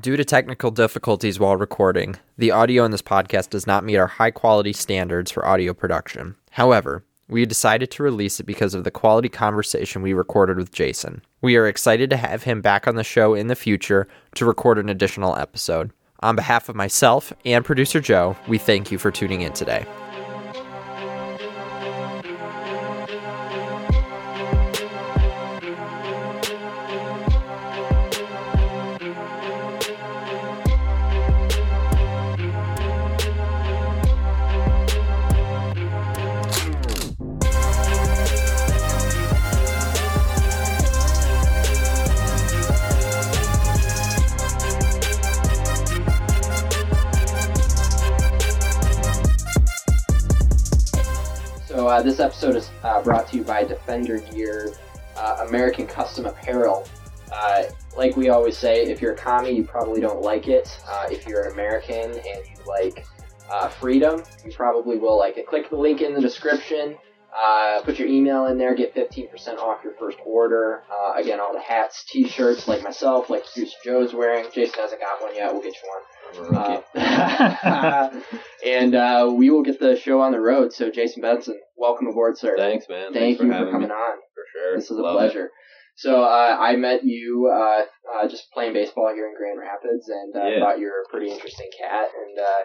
Due to technical difficulties while recording, the audio in this podcast does not meet our high quality standards for audio production. However, we decided to release it because of the quality conversation we recorded with Jason. We are excited to have him back on the show in the future to record an additional episode. On behalf of myself and producer Joe, we thank you for tuning in today. This episode is uh, brought to you by Defender Gear, uh, American Custom Apparel. Uh, like we always say, if you're a commie, you probably don't like it. Uh, if you're an American and you like uh, freedom, you probably will like it. Click the link in the description. Uh, put your email in there. Get 15% off your first order. Again, all the hats, t-shirts, like myself, like producer Joe's wearing. Jason hasn't got one yet. We'll get you one. Uh, and uh, we will get the show on the road. So, Jason Benson, welcome aboard, sir. Thanks, man. Thank Thanks you for for coming me. on. For sure. This is a Love it. pleasure. So, uh, I met you uh, uh, just playing baseball here in Grand Rapids, and uh, Yeah. thought you were a pretty interesting cat. And uh,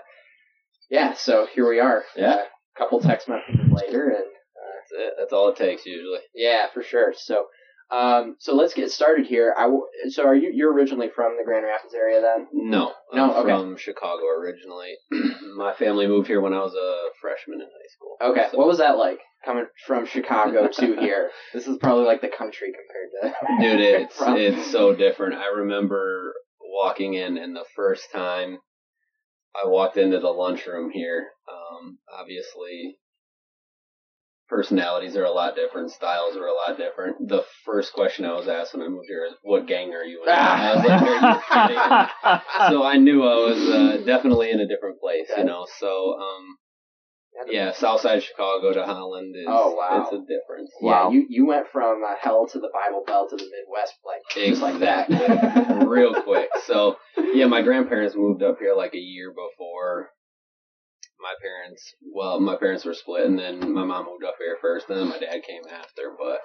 yeah, so here we are. Yeah. Uh, a couple text messages later, and That's it. That's all it takes usually. yeah, for sure. So. Um, so let's get started here. I w- so are you you're originally from the Grand Rapids area then? No, No, I'm okay. from Chicago originally. My family moved here when I was a freshman in high school. Okay. So- What was that like coming from Chicago to here? This is probably like the country compared to. Dude, it's it's so different. I remember walking in, and the first time I walked into the lunchroom here, um, obviously personalities are a lot different, styles are a lot different. The first question I was asked when I moved here is, "What gang are you in?" I was like, "Are you kidding?" so I knew I was uh, definitely in a different place, Okay. you know. So, um, yeah, South Side of Chicago to Holland is Oh, wow. it's a difference. Yeah, you you went from uh, hell to the Bible Belt to the Midwest, like just like that. Real quick. So yeah, my grandparents moved up here like a year before my parents. Well, my parents were split, and then my mom moved up here first, and then my dad came after. But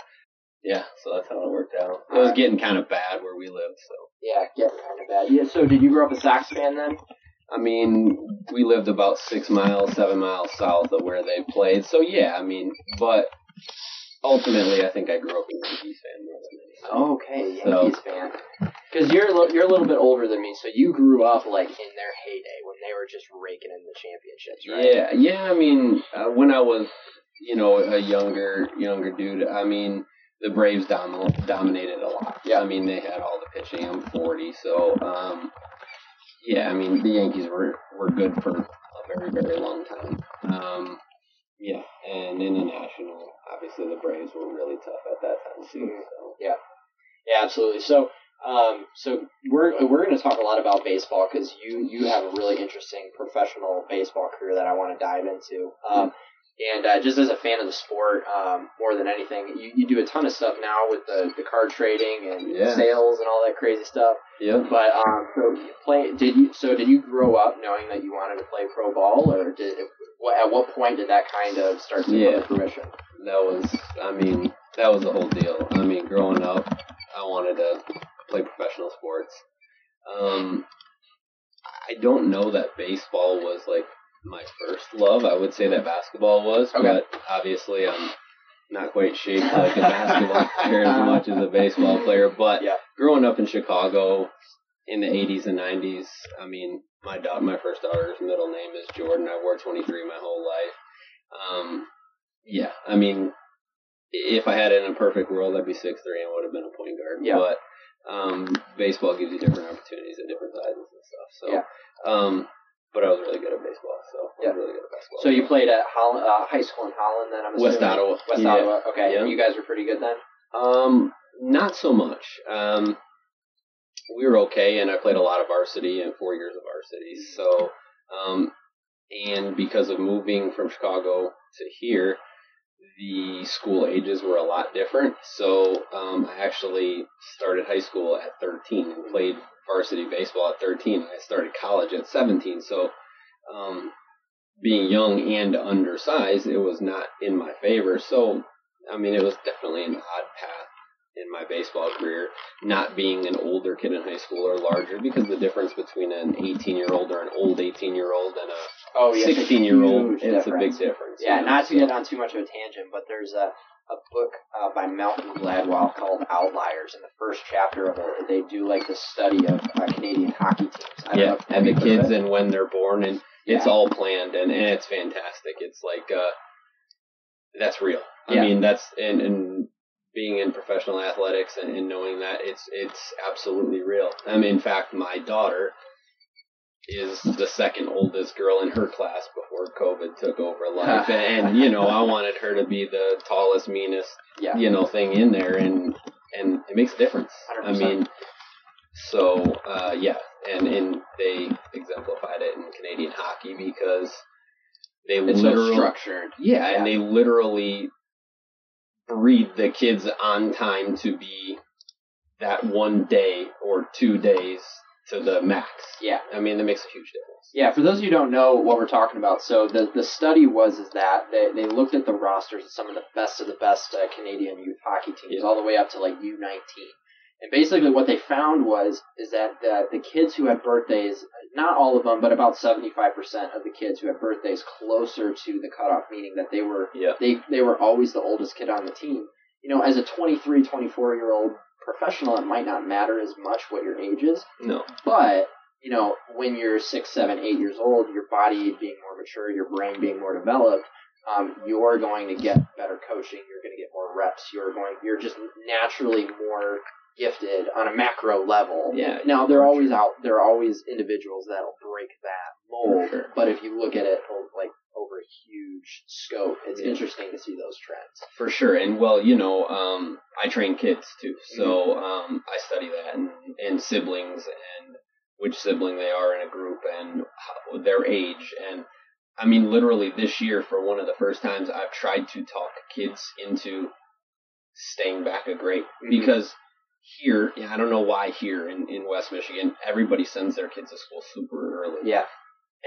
yeah, so that's how it worked out. It was getting kind of bad where we lived, so. yeah, getting kind of bad. Yeah. So did you grow up a Sox fan then? I mean, we lived about six miles, seven miles south of where they played. So yeah, I mean, but ultimately, I think I grew up a Yankees fan more than anything. Okay, So- Yankees fan. Because you're li- you're a little bit older than me, so you grew up like in their heyday when they were just raking in the championships, right? Yeah, yeah. I mean, uh, when I was, you know, a younger younger dude, I mean, the Braves dom- dominated a lot. Yeah. I mean, they had all the pitching. I'm 40, so um, yeah. I mean, the Yankees were were good for a very very long time. Um, yeah, and in the National, obviously the Braves were really tough at that time too. Mhm. So Yeah, absolutely. So, um, so we're we're going to talk a lot about baseball because you you have a really interesting professional baseball career that I want to dive into. Um, and uh, just as a fan of the sport, um, more than anything, you, you do a ton of stuff now with the, the card trading and Yeah. sales and all that crazy stuff. yeah. But um, so play did you so did you grow up knowing that you wanted to play pro ball, or did at what point did that kind of start to Yeah. come to fruition? that was I mean that was the whole deal. I mean, growing up, I wanted to play professional sports. Um, I don't know that baseball was like my first love. I would say that basketball was, Okay. but obviously I'm not quite shaped like a basketball player as much as a baseball player. But Yeah. growing up in Chicago in the 80s and 90s, I mean, my dog, my first daughter's middle name is Jordan. I wore 23 my whole life. Um, yeah, I mean, if I had it in a perfect world, I'd be six three and would have been a point guard. Yeah. But um, baseball gives you different opportunities at different sizes and stuff. So, Yeah. um, but I was really good at baseball. So I Yeah. was really good at basketball. So you played at Holland, uh, high school in Holland, then I'm West? Ottawa. West Yeah. Ottawa. Okay, Yeah. you guys were pretty good then. Um, not so much. Um, we were okay, and I played a lot of varsity and four years of varsity. So, um, and because of moving from Chicago to here, the school ages were a lot different. So, um, I actually started high school at 13 and played varsity baseball at 13. I started college at 17. So, um, being young and undersized, it was not in my favor. So, I mean, it was definitely an odd path in my baseball career, not being an older kid in high school or larger, because the difference between an 18 year old or an old 18 year old and a Oh, yeah, 16 year old, it's a big difference. Yeah, you know, not to so- get on too much of a tangent, but there's a, a book uh, by Malcolm Gladwell called Outliers. In the first chapter of it, they do like the study of uh, Canadian hockey teams. I Yeah, and the you've heard of kids and when they're born, and it's Yeah. all planned, and, and it's fantastic. It's like uh, that's real. I Yeah. mean, that's and and being in professional athletics and, and knowing that it's it's absolutely real. I mean, in fact, my daughter is the second oldest girl in her class before COVID took over life, and, and you know, I wanted her to be the tallest, meanest, Yeah. you know, thing in there, and and it makes a difference. I 100%. mean, so uh, yeah, and and they exemplified it in Canadian hockey because they It's so literally structured. yeah, Yeah. and they literally breed the kids on time to be that one day or two days to the max. Yeah. I mean that makes a huge difference. Yeah, for those of you who don't know what we're talking about, so the the study was is that they, they looked at the rosters of some of the best of the best uh, Canadian youth hockey teams, Yeah. all the way up to like U nineteen, and basically what they found was is that the the kids who had birthdays, not all of them, but about seventy five percent of the kids who had birthdays closer to the cutoff, meaning that they were Yeah. they they were always the oldest kid on the team. You know, as a 23, 24 year old professional, it might not matter as much what your age is. No. But you know, when you're six, seven, eight years old, your body being more mature, your brain being more developed, um, you're going to get better coaching. You're going to get more reps. You're going. You're just naturally more gifted on a macro level. Yeah. Now they're always out. There are always individuals that'll break that mold. Sure. But if you look at it like over a huge scope, it's Yeah. interesting to see those trends. For sure, and well, you know, um, I train kids too, so Mm-hmm. um, I study that and, and siblings and which sibling they are in a group and how, their age. And I mean, literally this year, for one of the first times, I've tried to talk kids into staying back a grade Mhm. because here, I don't know why here in, in West Michigan, everybody sends their kids to school super early. Yeah.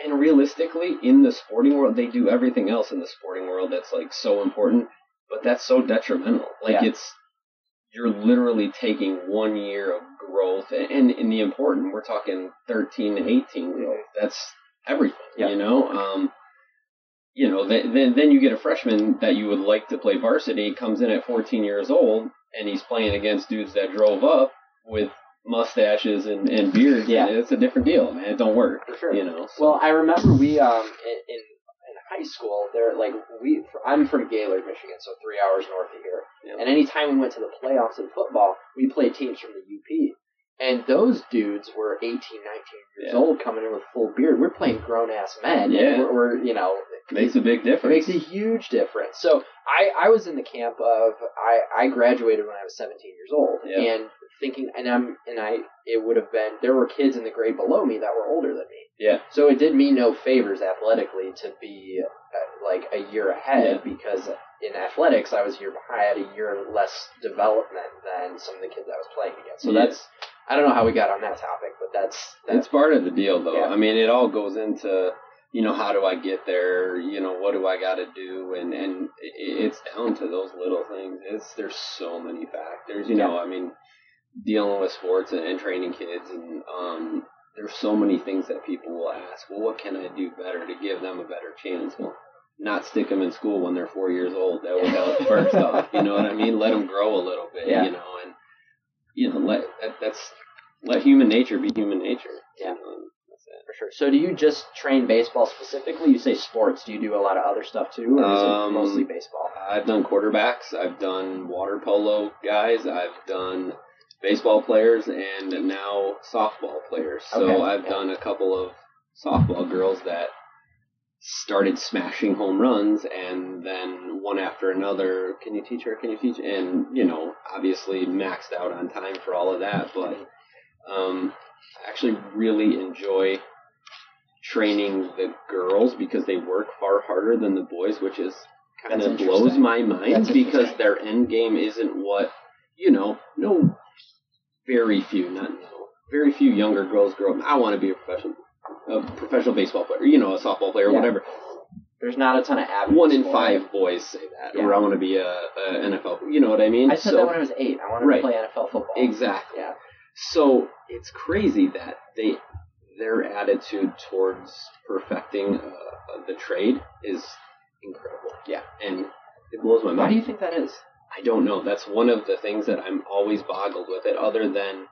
And realistically, in the sporting world, they do everything else in the sporting world that's like so important, but that's so detrimental. Like Yeah. it's you're literally taking one year of growth, and, and in the important, we're talking 13 to 18 growth. That's everything, Yeah. you know. Um, you know, th- then then you get a freshman that you would like to play varsity comes in at 14 years old, and he's playing against dudes that drove up with mustaches and, and beards. Yeah. and it's a different deal, man. It don't work, For sure. you know. so- Well, I remember we um in in, high school there like we I'm from Gaylord, Michigan, so three hours north of here. Yeah. And anytime we went to the playoffs in football, we played teams from the UP. And those dudes were 18, 19 years Yeah. old, coming in with full beard. We're playing grown ass men. Yeah. we're, we're you know makes a big it difference. makes a huge difference. So I, I was in the camp of I, I graduated when I was 17 years old, Yeah. and thinking and I'm and I it would have been there were kids in the grade below me that were older than me. Yeah. So it did me no favors athletically to be uh, like a year ahead because in athletics I was a year behind, I had a year less development than some of the kids I was playing against. So Yeah. that's I don't know how we got on that topic, but that's that's It's part of the deal, though. Yeah. I mean, it all goes into you know how do I get there? You know what do I got to do? And and it's down to those little things. It's there's so many factors. You know, I mean, dealing with sports and, and training kids, and um, there's so many things that people will ask. Well, what can I do better to give them a better chance? Well. Not stick them in school when they're four years old. That would help first off. You know what I mean? Let them grow a little bit. Yeah. You know, and you know let that, that's let human nature be human nature. Yeah. You know, that's it. for sure. So do you just train baseball specifically? You say sports. Do you do a lot of other stuff too, or is Um, it mostly baseball? I've done quarterbacks. I've done water polo guys. I've done baseball players and now softball players. So Okay. I've done a couple of softball girls that started smashing home runs and then one after another can you teach her? Can you teach and you know obviously maxed out on time for all of that but um, I actually really enjoy training the girls because they work far harder than the boys which is kind of blows my mind That's because their end game isn't what you know no very few not no very few younger girls grow up. I want to be a professional, a professional baseball player. You know, a softball player, Yeah. whatever. There's not a ton of avenues. One in five it. boys say that, Yeah. or I want to be a, a NFL. You know what I mean? I said So- that when I was eight. I wanted Right. to play NFL football. Exactly. Yeah. So it's crazy that they their attitude towards perfecting uh, the trade is incredible. Yeah. and it blows my mind. Why do you think that is? I don't know. That's one of the things that I'm always boggled with it. Other than,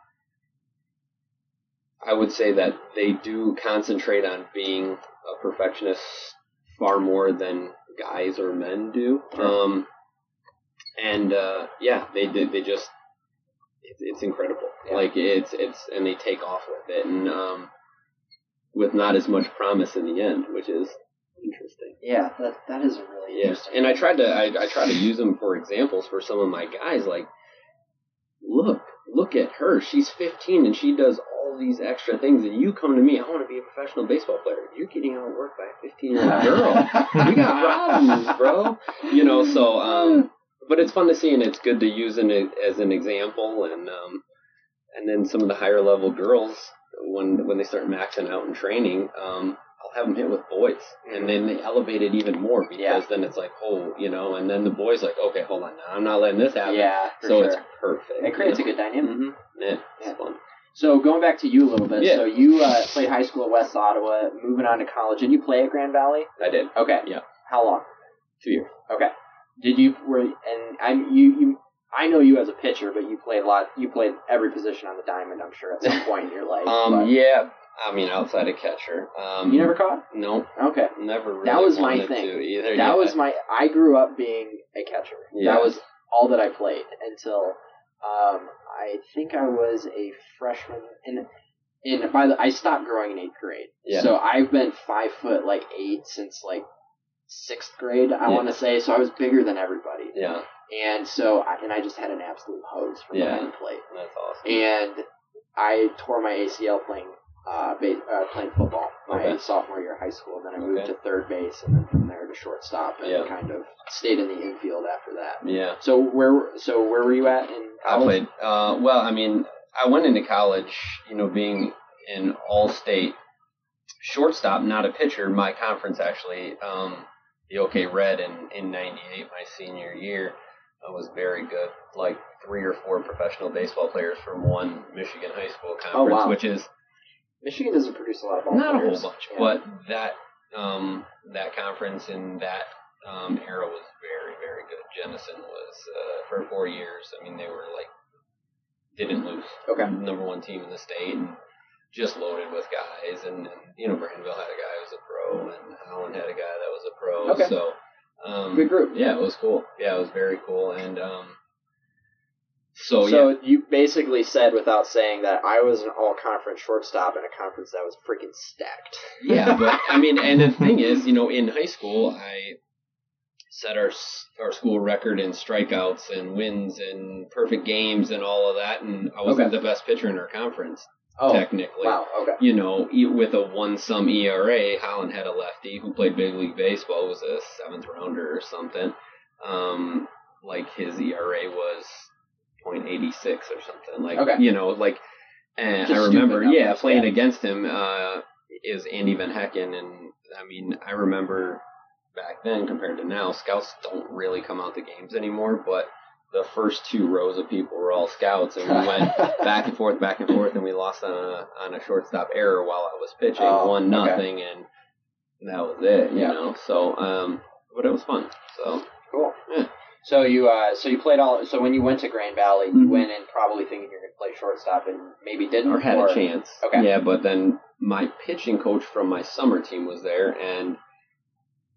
I would say that they do concentrate on being a perfectionist far more than guys or men do. Um, and uh, yeah, they did. They just it's, it's incredible. Yeah. Like it's it's and they take off with it and um, with not as much promise in the end, which is interesting. Yeah, that that is really Yeah, interesting. and I tried to I, I try to use them for examples for some of my guys. Like, look, look at her. She's 15 and she does all these extra things. And you come to me, I want to be a professional baseball player. You're getting outworked by a 15 year old girl. we got problems, bro. You know, so um, but it's fun to see, and it's good to use it as an example, and um, and then some of the higher level girls when when they start maxing out in training, um, I'll have them hit with boys, and then they elevate it even more because Yeah. then it's like, oh, you know, and then the boys like, okay, hold on, now I'm not letting this happen. Yeah, so sure. it's perfect. it creates a good dynamic. hmm Yeah, Yeah. it's fun. So going back to you a little bit. Yeah. So you uh, played high school at West Ottawa, moving on to college. Did you play at Grand Valley? I did Okay. Yeah. How long? two years. Okay. Did you were and I'm you you I know you as a pitcher, but you played a lot. You played every position on the diamond. I'm sure at some point in your life. Um, but yeah, I mean outside of catcher. Um, You never caught? No, Okay. never. Really That was my thing. Either. That yeah. was my. I grew up being a catcher. Yeah. That was all that I played until um, I think I was a freshman. And in by the I stopped growing in eighth grade. Yeah. So I've been five foot like eight since like sixth grade. I Yeah. want to say. So I was bigger than everybody. Yeah, And so I, and I just had an absolute hose from Yeah. the plate. that's awesome. And I tore my ACL playing. Uh, base, uh, playing football my Okay. sophomore year of high school, and then I moved Okay. to third base, and then from there to shortstop, and Yeah. kind of stayed in the infield after that. yeah, So where so where were you at in I college? played. Uh, well, I mean, I went into college, you know, being an all-state shortstop, not a pitcher. My conference actually, um, the OK Red in in '98, my senior year, uh, was very good. Like three or four professional baseball players from one Michigan high school conference, wow. which is Michigan doesn't produce a lot of ball not a whole bunch, Yeah. but that um, that conference in that um, era was very very good. Jenison was uh, for four years. I mean, they were like didn't lose. Okay. number one team in the state and just loaded with guys. And, and you know, Grandville had a guy who was a pro, and Holland had a guy that was a pro. Okay. So um, good group. yeah, it was cool. Yeah, it was very cool. And um, so, So yeah, you basically said without saying that I was an all conference shortstop in a conference that was freaking stacked. yeah, but I mean, and the thing is, you know, in high school, I set our our school record in strikeouts and wins and perfect games and all of that, and I wasn't Okay. the best pitcher in our conference Oh, technically. wow. Okay. You know, with a one sum ERA, Holland had a lefty who played big league baseball, was a seventh rounder or something. Um, like his ERA was 0.86 or something. Like Okay. you know, like and Just I remember, yeah, playing yeah. against him uh, is Andy Van Hekken, and I mean, I remember back then compared to now, scouts don't really come out to games anymore, but the first two rows of people were all scouts, and we went back and forth, back and forth, and we lost on a on a shortstop error while I was pitching, Oh, one okay. nothing, and that was it. You Yeah. know, so um, but it was fun. So Cool. Yeah. So you uh so you played all so when you went to Grand Valley, you Mhm. went in probably thinking you're gonna play shortstop and maybe didn't or had a chance. Okay. Yeah, but then my pitching coach from my summer team was there, and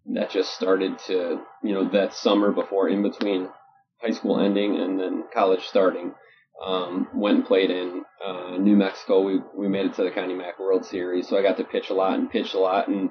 that just started to, you know, that summer before, in between high school ending and then college starting, um, went and played in uh, New Mexico. We we made it to the Connie Mack World Series, so I got to pitch a lot and pitch a lot, and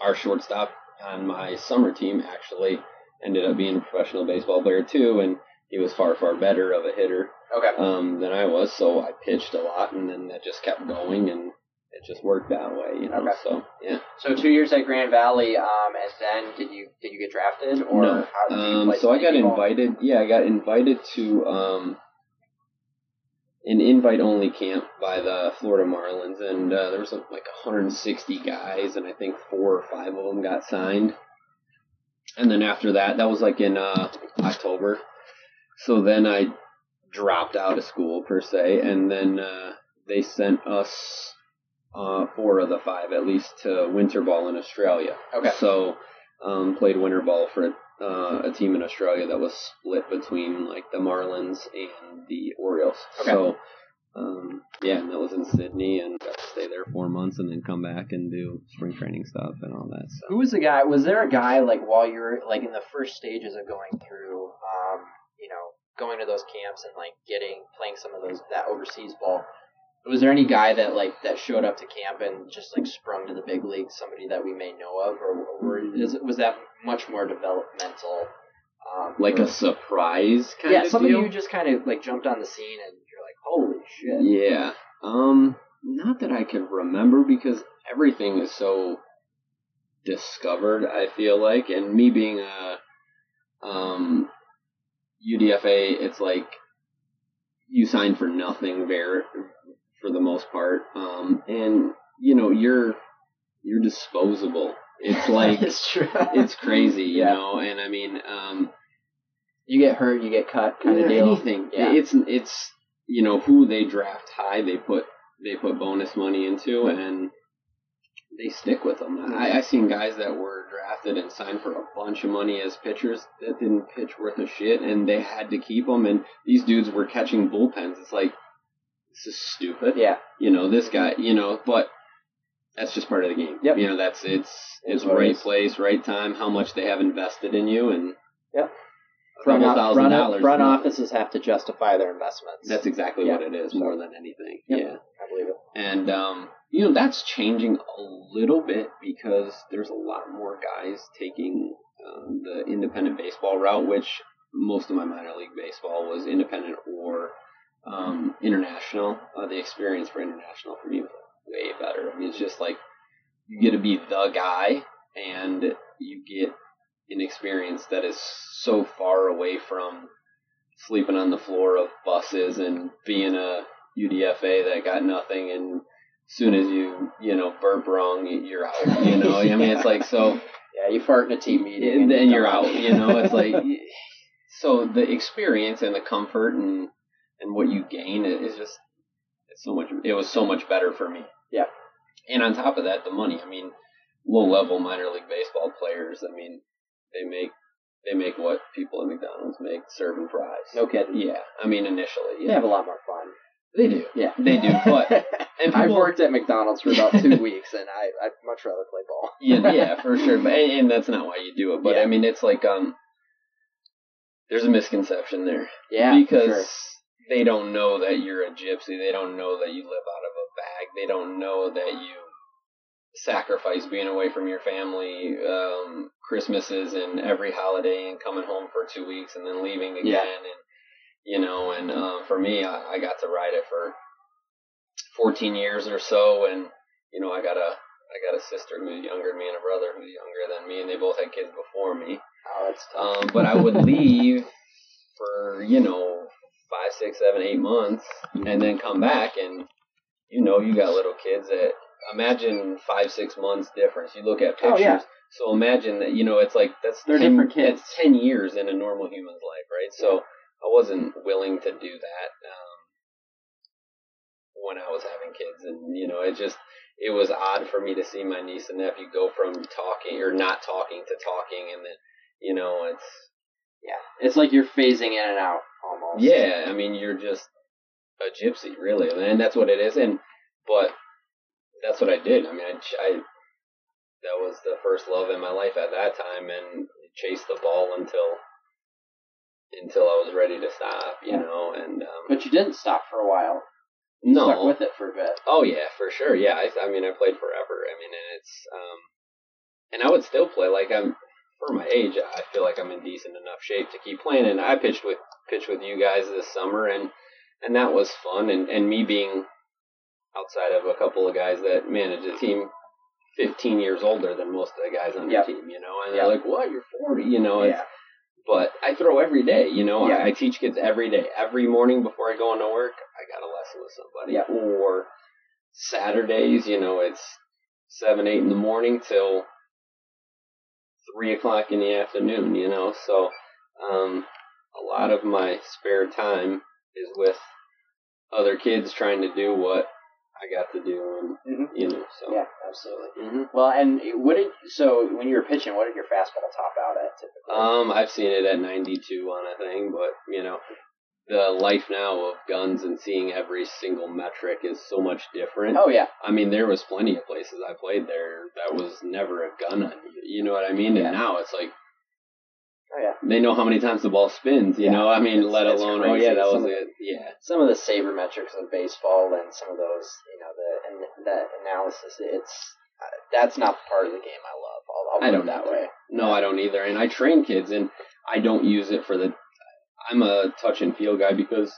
our shortstop on my summer team actually ended up being a professional baseball player too, and he was far far better of a hitter Okay. um, than I was, so I pitched a lot, and then that just kept going, and it just worked that way, you know. Okay. So yeah, So two years at Grand Valley, um, and then did you did you get drafted or no. how did you Um, play so I got baseball? invited. Yeah, I got invited to um, an invite only camp by the Florida Marlins, and uh, there was like 160 guys, and I think four or five of them got signed. And then after that, that was like in uh, October. So then I dropped out of school per se, and then uh, they sent us uh, four of the five at least to winter ball in Australia. Okay. So um, played winter ball for uh, a team in Australia that was split between like the Marlins and the Orioles. Okay. So um, yeah, and that was in Sydney, and got to stay there four months, and then come back and do spring training stuff and all that stuff. Who was the guy? Was there a guy like while you were like in the first stages of going through, um, you know, going to those camps and like getting playing some of those that overseas ball? Was there any guy that like that showed up to camp and just like sprung to the big leagues? Somebody that we may know of, or, or is was that much more developmental? Um, Like or- a surprise kind yeah, of yeah, somebody deal. who just kind of like jumped on the scene and you're like, holy shit. Yeah. Um, not that I can remember because everything is so discovered. I feel like, and me being a um UDFA, it's like you sign for nothing there for the most part. Um, and you know you're you're disposable. It's like it's true. it's crazy, you Yeah. know. And I mean, um, you get hurt, you get cut, kind of deal. Anything. Yeah. It's it's you know who they draft high, they put they put bonus money into, and they stick with them. I I seen guys that were drafted and signed for a bunch of money as pitchers that didn't pitch worth a shit, and they had to keep them. And these dudes were catching bullpens. It's like this is stupid. Yeah. You know this guy. You know, but. That's just part of the game. Yep. You know, that's it's Is it's right place, right time, how much they have invested in you, and Yep. Front, front, front offices have to justify their investments. That's exactly Yeah. what it is, more than anything. Yep. Yeah. I believe it. And, um, you know, that's changing a little bit because there's a lot more guys taking um, the independent baseball route, which most of my minor league baseball was independent or um, international. Uh, the experience for international for me was way better. I mean, it's just like you get to be the guy and you get an experience that is so far away from sleeping on the floor of buses and being a UDFA that got nothing and as soon as you you know burp wrong you're out you know? I mean it's like so Yeah, you fart in a team meeting and then you you're out you know? It's like so the experience and the comfort and and what you gain is just it's so much it was so much better for me. Yeah. and on top of that the money. I mean low level minor league baseball players I mean they make they make what people at McDonald's make serving fries No kidding. yeah I mean initially They have a lot more fun. they do Yeah, They do, but- and I've worked at McDonald's for about two weeks, and I I'd much rather play ball. yeah, yeah, for sure. But and, and that's not why you do it. But Yeah. I mean, it's like um, there's a misconception there yeah, because sure. they don't know that you're a gypsy. They don't know that you live out of a bag. They don't know that you sacrifice being away from your family, um, Christmases and every holiday, and coming home for two weeks and then leaving again. Yeah. And you know, and uh, for me, I, I got to ride it for 14 years or so, and you know, I got a I got a sister who's younger than me and a brother who's younger than me, and they both had kids before me. Oh, that's tough. Um, but I would leave for you know five, six, seven, eight months, and then come back, and you know, you got little kids that imagine five, six months difference. You look at Oh, pictures. yeah. So imagine that you know it's like that's They're 10, different kids. That's ten years in a normal human's life, right? So I wasn't willing to do that um, when I was having kids, and you know, it just it was odd for me to see my niece and nephew go from talking or not talking to talking, and then you know, it's yeah, it's like you're phasing in and out almost. yeah. I mean, you're just a gypsy, really, and that's what it is. And but that's what I did. I mean, I, I that was the first love in my life at that time, and chased the ball until until I was ready to stop. You Yeah. know, and um, but you didn't stop for a while. You no, stuck with it for a bit. Oh yeah, for sure. Yeah, I, I mean, I played forever. I mean, and it's um, and I would still play. Like I'm for my age, I feel like I'm in decent enough shape to keep playing. And I pitched with pitched with you guys this summer, and and that was fun. And and me being outside of a couple of guys that manage a team. 15 years older than most of the guys on the Yep. team, you know, and Yep. they're like, "What? You're 40?" You know, it's, yeah, but I throw every day. You know, Yeah. I, I teach kids every day. Every morning before I go into work, I got a lesson with somebody. Yeah. Or Saturdays, you know, it's seven, eight in the morning till three o'clock in the afternoon. You know, so um, a lot of my spare time is with other kids trying to do what I got to do, and Mhm. you know, so Yeah, absolutely. hmm Well, and what did so when you were pitching, what did your fastball top out at typically? Um, I've seen it at 92 on a thing, but you know, the life now of guns and seeing every single metric is so much different. oh yeah, I mean, there was plenty of places I played there that was never a gun on you. You know what I mean? Yeah. And now it's like oh yeah. they know how many times the ball spins. You Yeah, know, I mean, it's- let alone oh yeah, that was Some of it. Yeah, Some of the sabermetrics of baseball and some of those, you know, the and that analysis. It's uh, that's not part of the game I love. I'll, I'll put I don't that either. way. No, I don't either. And I train kids, and I don't use it for the. I'm a touch and feel guy because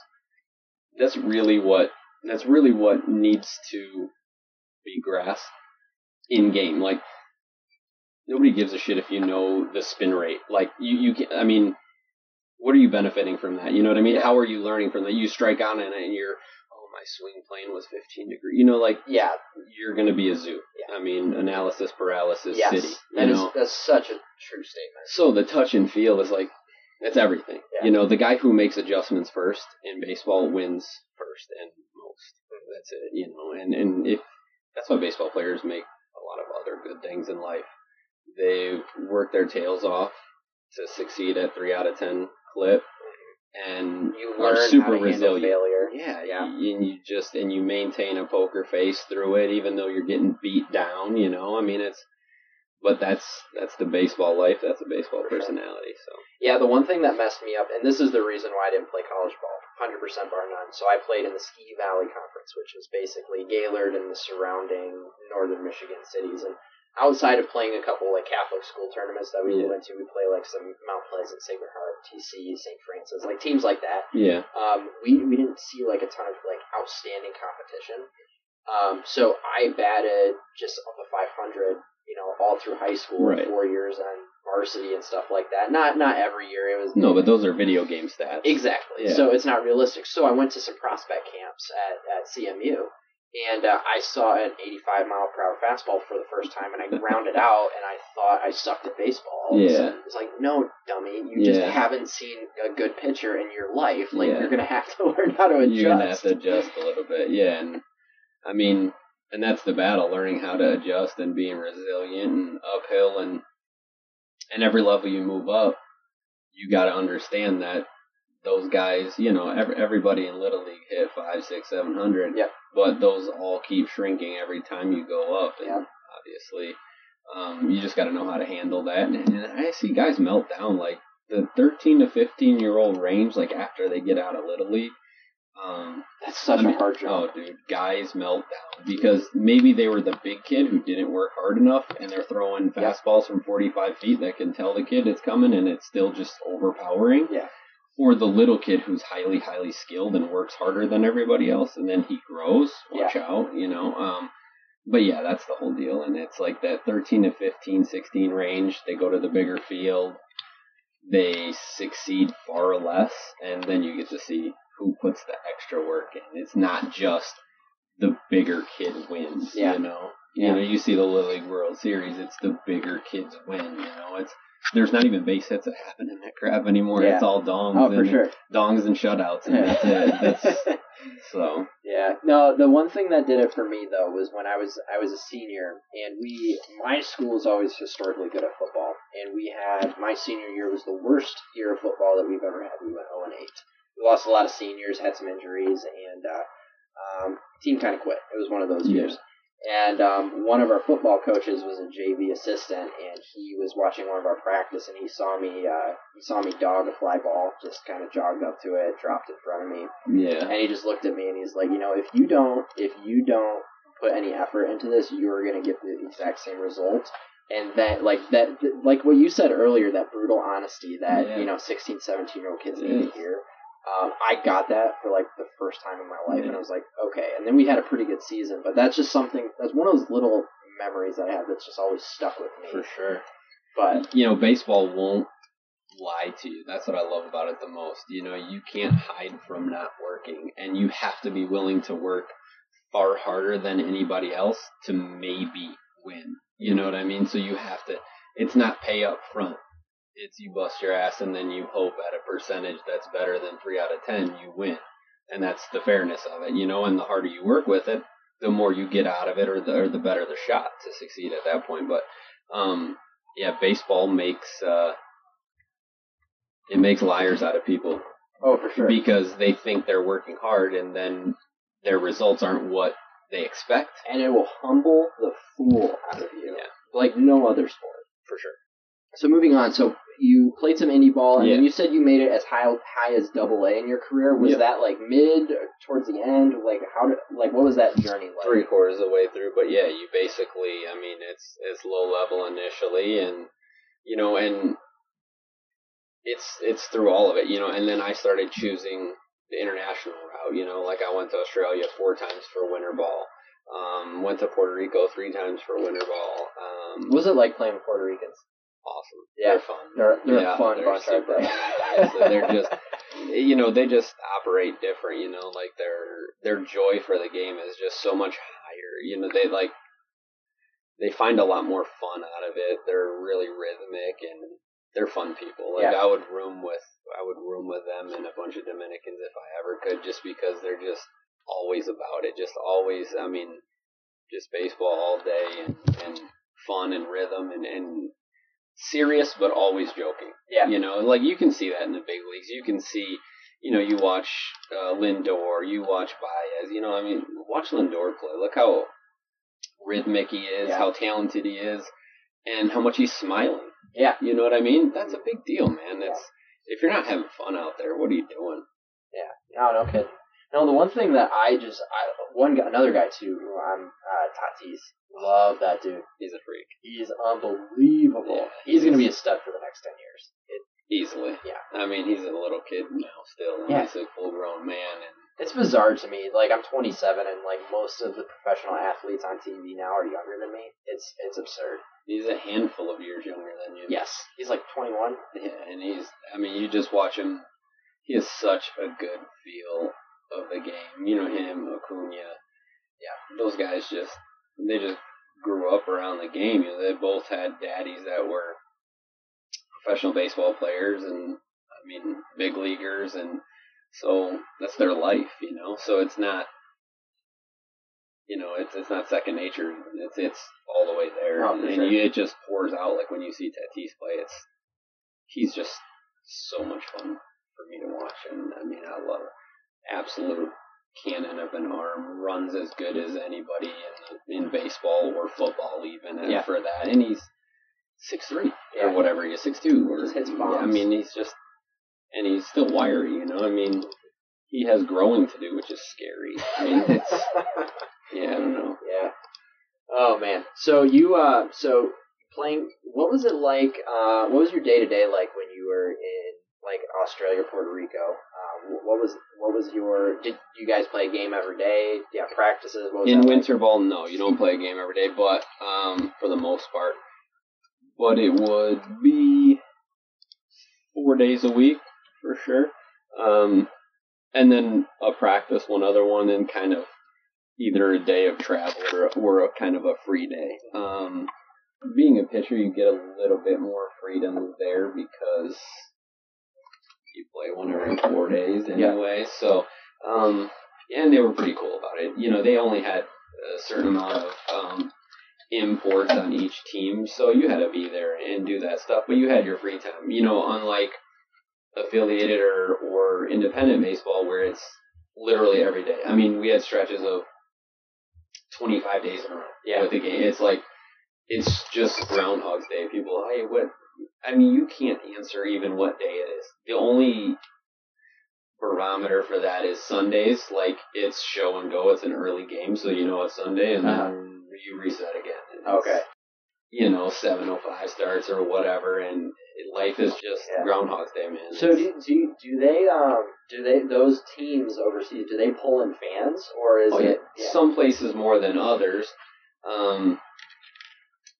that's really what that's really what needs to be grasped in game. Like nobody gives a shit if you know the spin rate. Like you, you can. I mean, what are you benefiting from that? You know what I mean? How are you learning from that? You strike on it, and you're. Oh, my swing plane was 15 degrees. You know, like Yeah, you're going to be a zoo. Yeah. I mean, analysis paralysis yes, city. That is that's such a true statement. so the touch and feel is like that's everything. Yeah. You know, the guy who makes adjustments first in baseball wins first and most. That's it. You know, and and if that's why baseball players make a lot of other good things in life. They work their tails off to succeed at three out of ten clip, and You are learn super how to handle resilient. failure. Yeah, Yeah. And you just and you maintain a poker face through it, even though you're getting beat down. You know, I mean, it's. But that's that's the baseball life. That's a baseball For sure. personality. So Yeah, the one thing that messed me up, and this is the reason why I didn't play college ball, 100% bar none. So I played in the Ski Valley Conference, which is basically Gaylord and the surrounding northern Michigan cities. And outside of playing a couple like Catholic school tournaments that we Yeah. went to, we play like some Mount Pleasant, Sacred Heart, TC, St. Francis, like teams like that. yeah, Um, we we didn't see like a ton of like outstanding competition. Um, so I batted just on the 500, you know, all through high school, Right. four years on varsity and stuff like that. Not not every year. It was no, but those are video game stats. exactly. Yeah. So it's not realistic. So I went to some prospect camps at at CMU. And uh, I saw an 85 mile per hour fastball for the first time, and I grounded out, and I thought I sucked at baseball. All of a Yeah. It's like, no, dummy, you just haven't seen a good pitcher in your life. Like Yeah. you're gonna have to learn how to adjust. You're gonna have to adjust a little bit. Yeah, and I mean, and that's the battle: learning how to adjust and being resilient and uphill, and and every level you move up, you got to understand that those guys, you know, every, everybody in little league hit five, six, seven hundred. Yep. But those all keep shrinking every time you go up, and Yep. obviously, um, you just got to know how to handle that. And, and I see guys melt down like the 13 to 15 year old range, like after they get out of little league. Um, That's such I mean, a hard Oh, job. dude, guys melt down because maybe they were the big kid who didn't work hard enough, and they're throwing Yeah. fastballs from 45 feet that can tell the kid it's coming, and it's still just overpowering. Yeah. Or the little kid who's highly, highly skilled and works harder than everybody else, and then he grows. Watch out, you know. Um, but yeah, that's the whole deal, and it's like that 13 to 15, 16 range. They go to the bigger field, they succeed far less, and then you get to see who puts the extra work in. It's not just the bigger kid wins, Yeah. you know. Yeah. You know, you see the Little League World Series, it's the bigger kids win, you know. It's there's not even base hits that happen in that crap anymore. Yeah. It's all dongs Oh, for and sure. dongs and shutouts and that's it. That's so yeah. No, the one thing that did it for me though was when I was I was a senior and we my school is always historically good at football and we had my senior year was the worst year of football that we've ever had. We went 0 and 8. We lost a lot of seniors, had some injuries, and uh, um, team kind of quit. It was one of those Yeah. years. And um, one of our football coaches was a JV assistant, and he was watching one of our practice, and he saw me. Uh, he saw me dog a fly ball, just kind of jogged up to it, dropped in front of me, yeah. and he just looked at me and he's like, you know, if you don't, if you don't put any effort into this, you're gonna get the exact same result. And that, like that, like what you said earlier, that brutal honesty that Yeah. you know, 16, 17 year old kids need to hear. Um, I got that for like the first time in my life, and I was like, okay. And then we had a pretty good season, but that's just something. That's one of those little memories I have that's just always stuck with me. For sure. But You know, baseball won't lie to you. That's what I love about it the most. You know, you can't hide from not working, and you have to be willing to work far harder than anybody else to maybe win. You know what I mean? So you have to. It's not pay up front. It's you bust your ass and then you hope at a percentage that's better than three out of ten you win, and that's the fairness of it. You know, and the harder you work with it, the more you get out of it, or the or the better the shot to succeed at that point. But um, yeah, baseball makes uh, it makes liars out of people Oh, for sure. because they think they're working hard and then their results aren't what they expect. and it will humble the fool out of you, Yeah. like no other sport. For sure. So moving on, so you played some indie ball, and Yeah. then you said you made it as high high as double A in your career. Was Yeah. that like mid or towards the end? Like how did like what was that journey like? Three quarters of the way through, but yeah, you basically, I mean, it's it's low level initially, and you know, and it's it's through all of it, you know, and then I started choosing the international route, you know, like I went to Australia four times for winter ball, um, went to Puerto Rico three times for winter ball, um, What was it like playing with Puerto Ricans? Awesome. Yeah. They're fun. They're they're Yeah, fun they're super they? fun guys. they're just, you know, they just operate different. You know, like their their joy for the game is just so much higher. You know, they like they find a lot more fun out of it. They're really rhythmic and they're fun people. Like Yeah. I would room with I would room with them and a bunch of Dominicans if I ever could, just because they're just always about it. Just always. I mean, just baseball all day and and fun and rhythm and and serious but always joking. Yeah. You know, like you can see that in the big leagues. You can see, you know, you watch uh, Lindor, you watch Baez. You know, I mean, watch Lindor play. Look how rhythmic he is, Yeah. how talented he is, and how much he's smiling. Yeah. You know what I mean? That's a big deal, man. It's if you're not having fun out there, what are you doing? Yeah. No, no kidding. No, the one thing that I just I one guy, another guy too. Who I'm uh, Tatis. Love that dude. He's a freak, He's unbelievable. Yeah. He's gonna be a stud for the next ten years. It, easily. Yeah. I mean, he's a little kid now, still. And Yeah. He's a full-grown man, and it's bizarre to me. Like I'm 27, and like most of the professional athletes on TV now are younger than me. It's it's absurd. he's a handful of years younger than you. Yes, he's like 21. Yeah, and he's, I mean, you just watch him. He has such a good feel of the game. You know him, Acuna. Yeah, those guys just, they just grew up around the game. You know, they both had daddies that were professional baseball players and, I mean, big leaguers. And so that's their life, you know? So it's not, you know, it's it's not second nature. It's it's all the way there, Oh, and, and sure. you, it just pours out. Like when you see Tatis play, it's he's just so much fun for me to watch, and I mean, I love it. Absolute cannon of an arm, runs as good as anybody in in baseball or football, even and Yeah. for that, and he's six three Yeah. or whatever. He's six two or Just hits yeah. I mean, he's just and he's still wiry. You know, I mean, he has growing to do, which is scary. I mean, it's yeah, I don't know. yeah. Oh man. So you uh so playing what was it like uh what was your day to day like when you were in like Australia, Puerto Rico? Uh, what was what was your did you guys play a game every day? Yeah, practices. What was In like? winter ball, no, you don't play a game every day, but um, for the most part, but it would be four days a week for sure. Um, and then a practice, one other one, and kind of either a day of travel or, or a kind of a free day. Um, being a pitcher, you get a little bit more freedom there because you play one every four days anyway. So, um, and they were pretty cool about it. You know, they only had a certain amount of um, imports on each team, so you had to be there and do that stuff. But you had your free time. You know, unlike affiliated or or independent baseball where it's literally every day. I mean, we had stretches of twenty five days in a row Yeah. with the game. It's like it's just Groundhog's Day. People, hey, what? I mean, you can't answer even what day it is. The only barometer for that is Sundays. Like it's show and go. It's an early game, so you know it's Sunday, and Uh-huh. then you reset again. And Okay. You know, seven oh five starts or whatever, and life is just Yeah. Groundhog's Day, man. So It's- do, do do they um do they those teams overseas do they pull in fans or is Oh, yeah. it yeah. Some places more than others. Um,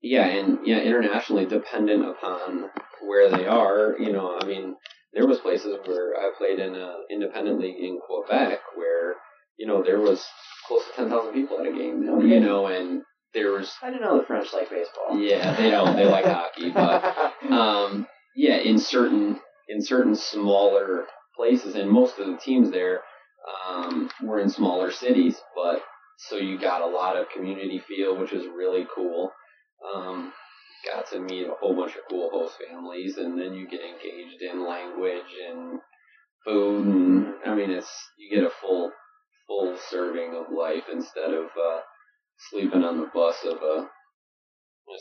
yeah, and yeah, internationally dependent upon where they are. You know, I mean, there was places where I played in a independent league in Quebec where you know there was close to ten thousand people at a game. Okay. You know, and there was I didn't know the French like baseball. yeah, they don't they like hockey, but um, yeah, in certain in certain smaller places, and most of the teams there um, were in smaller cities, but so you got a lot of community feel, which is really cool. Um, got to meet a whole bunch of cool host families, and then you get engaged in language and food, and I mean, it's you get a full full serving of life instead of uh, sleeping on the bus of a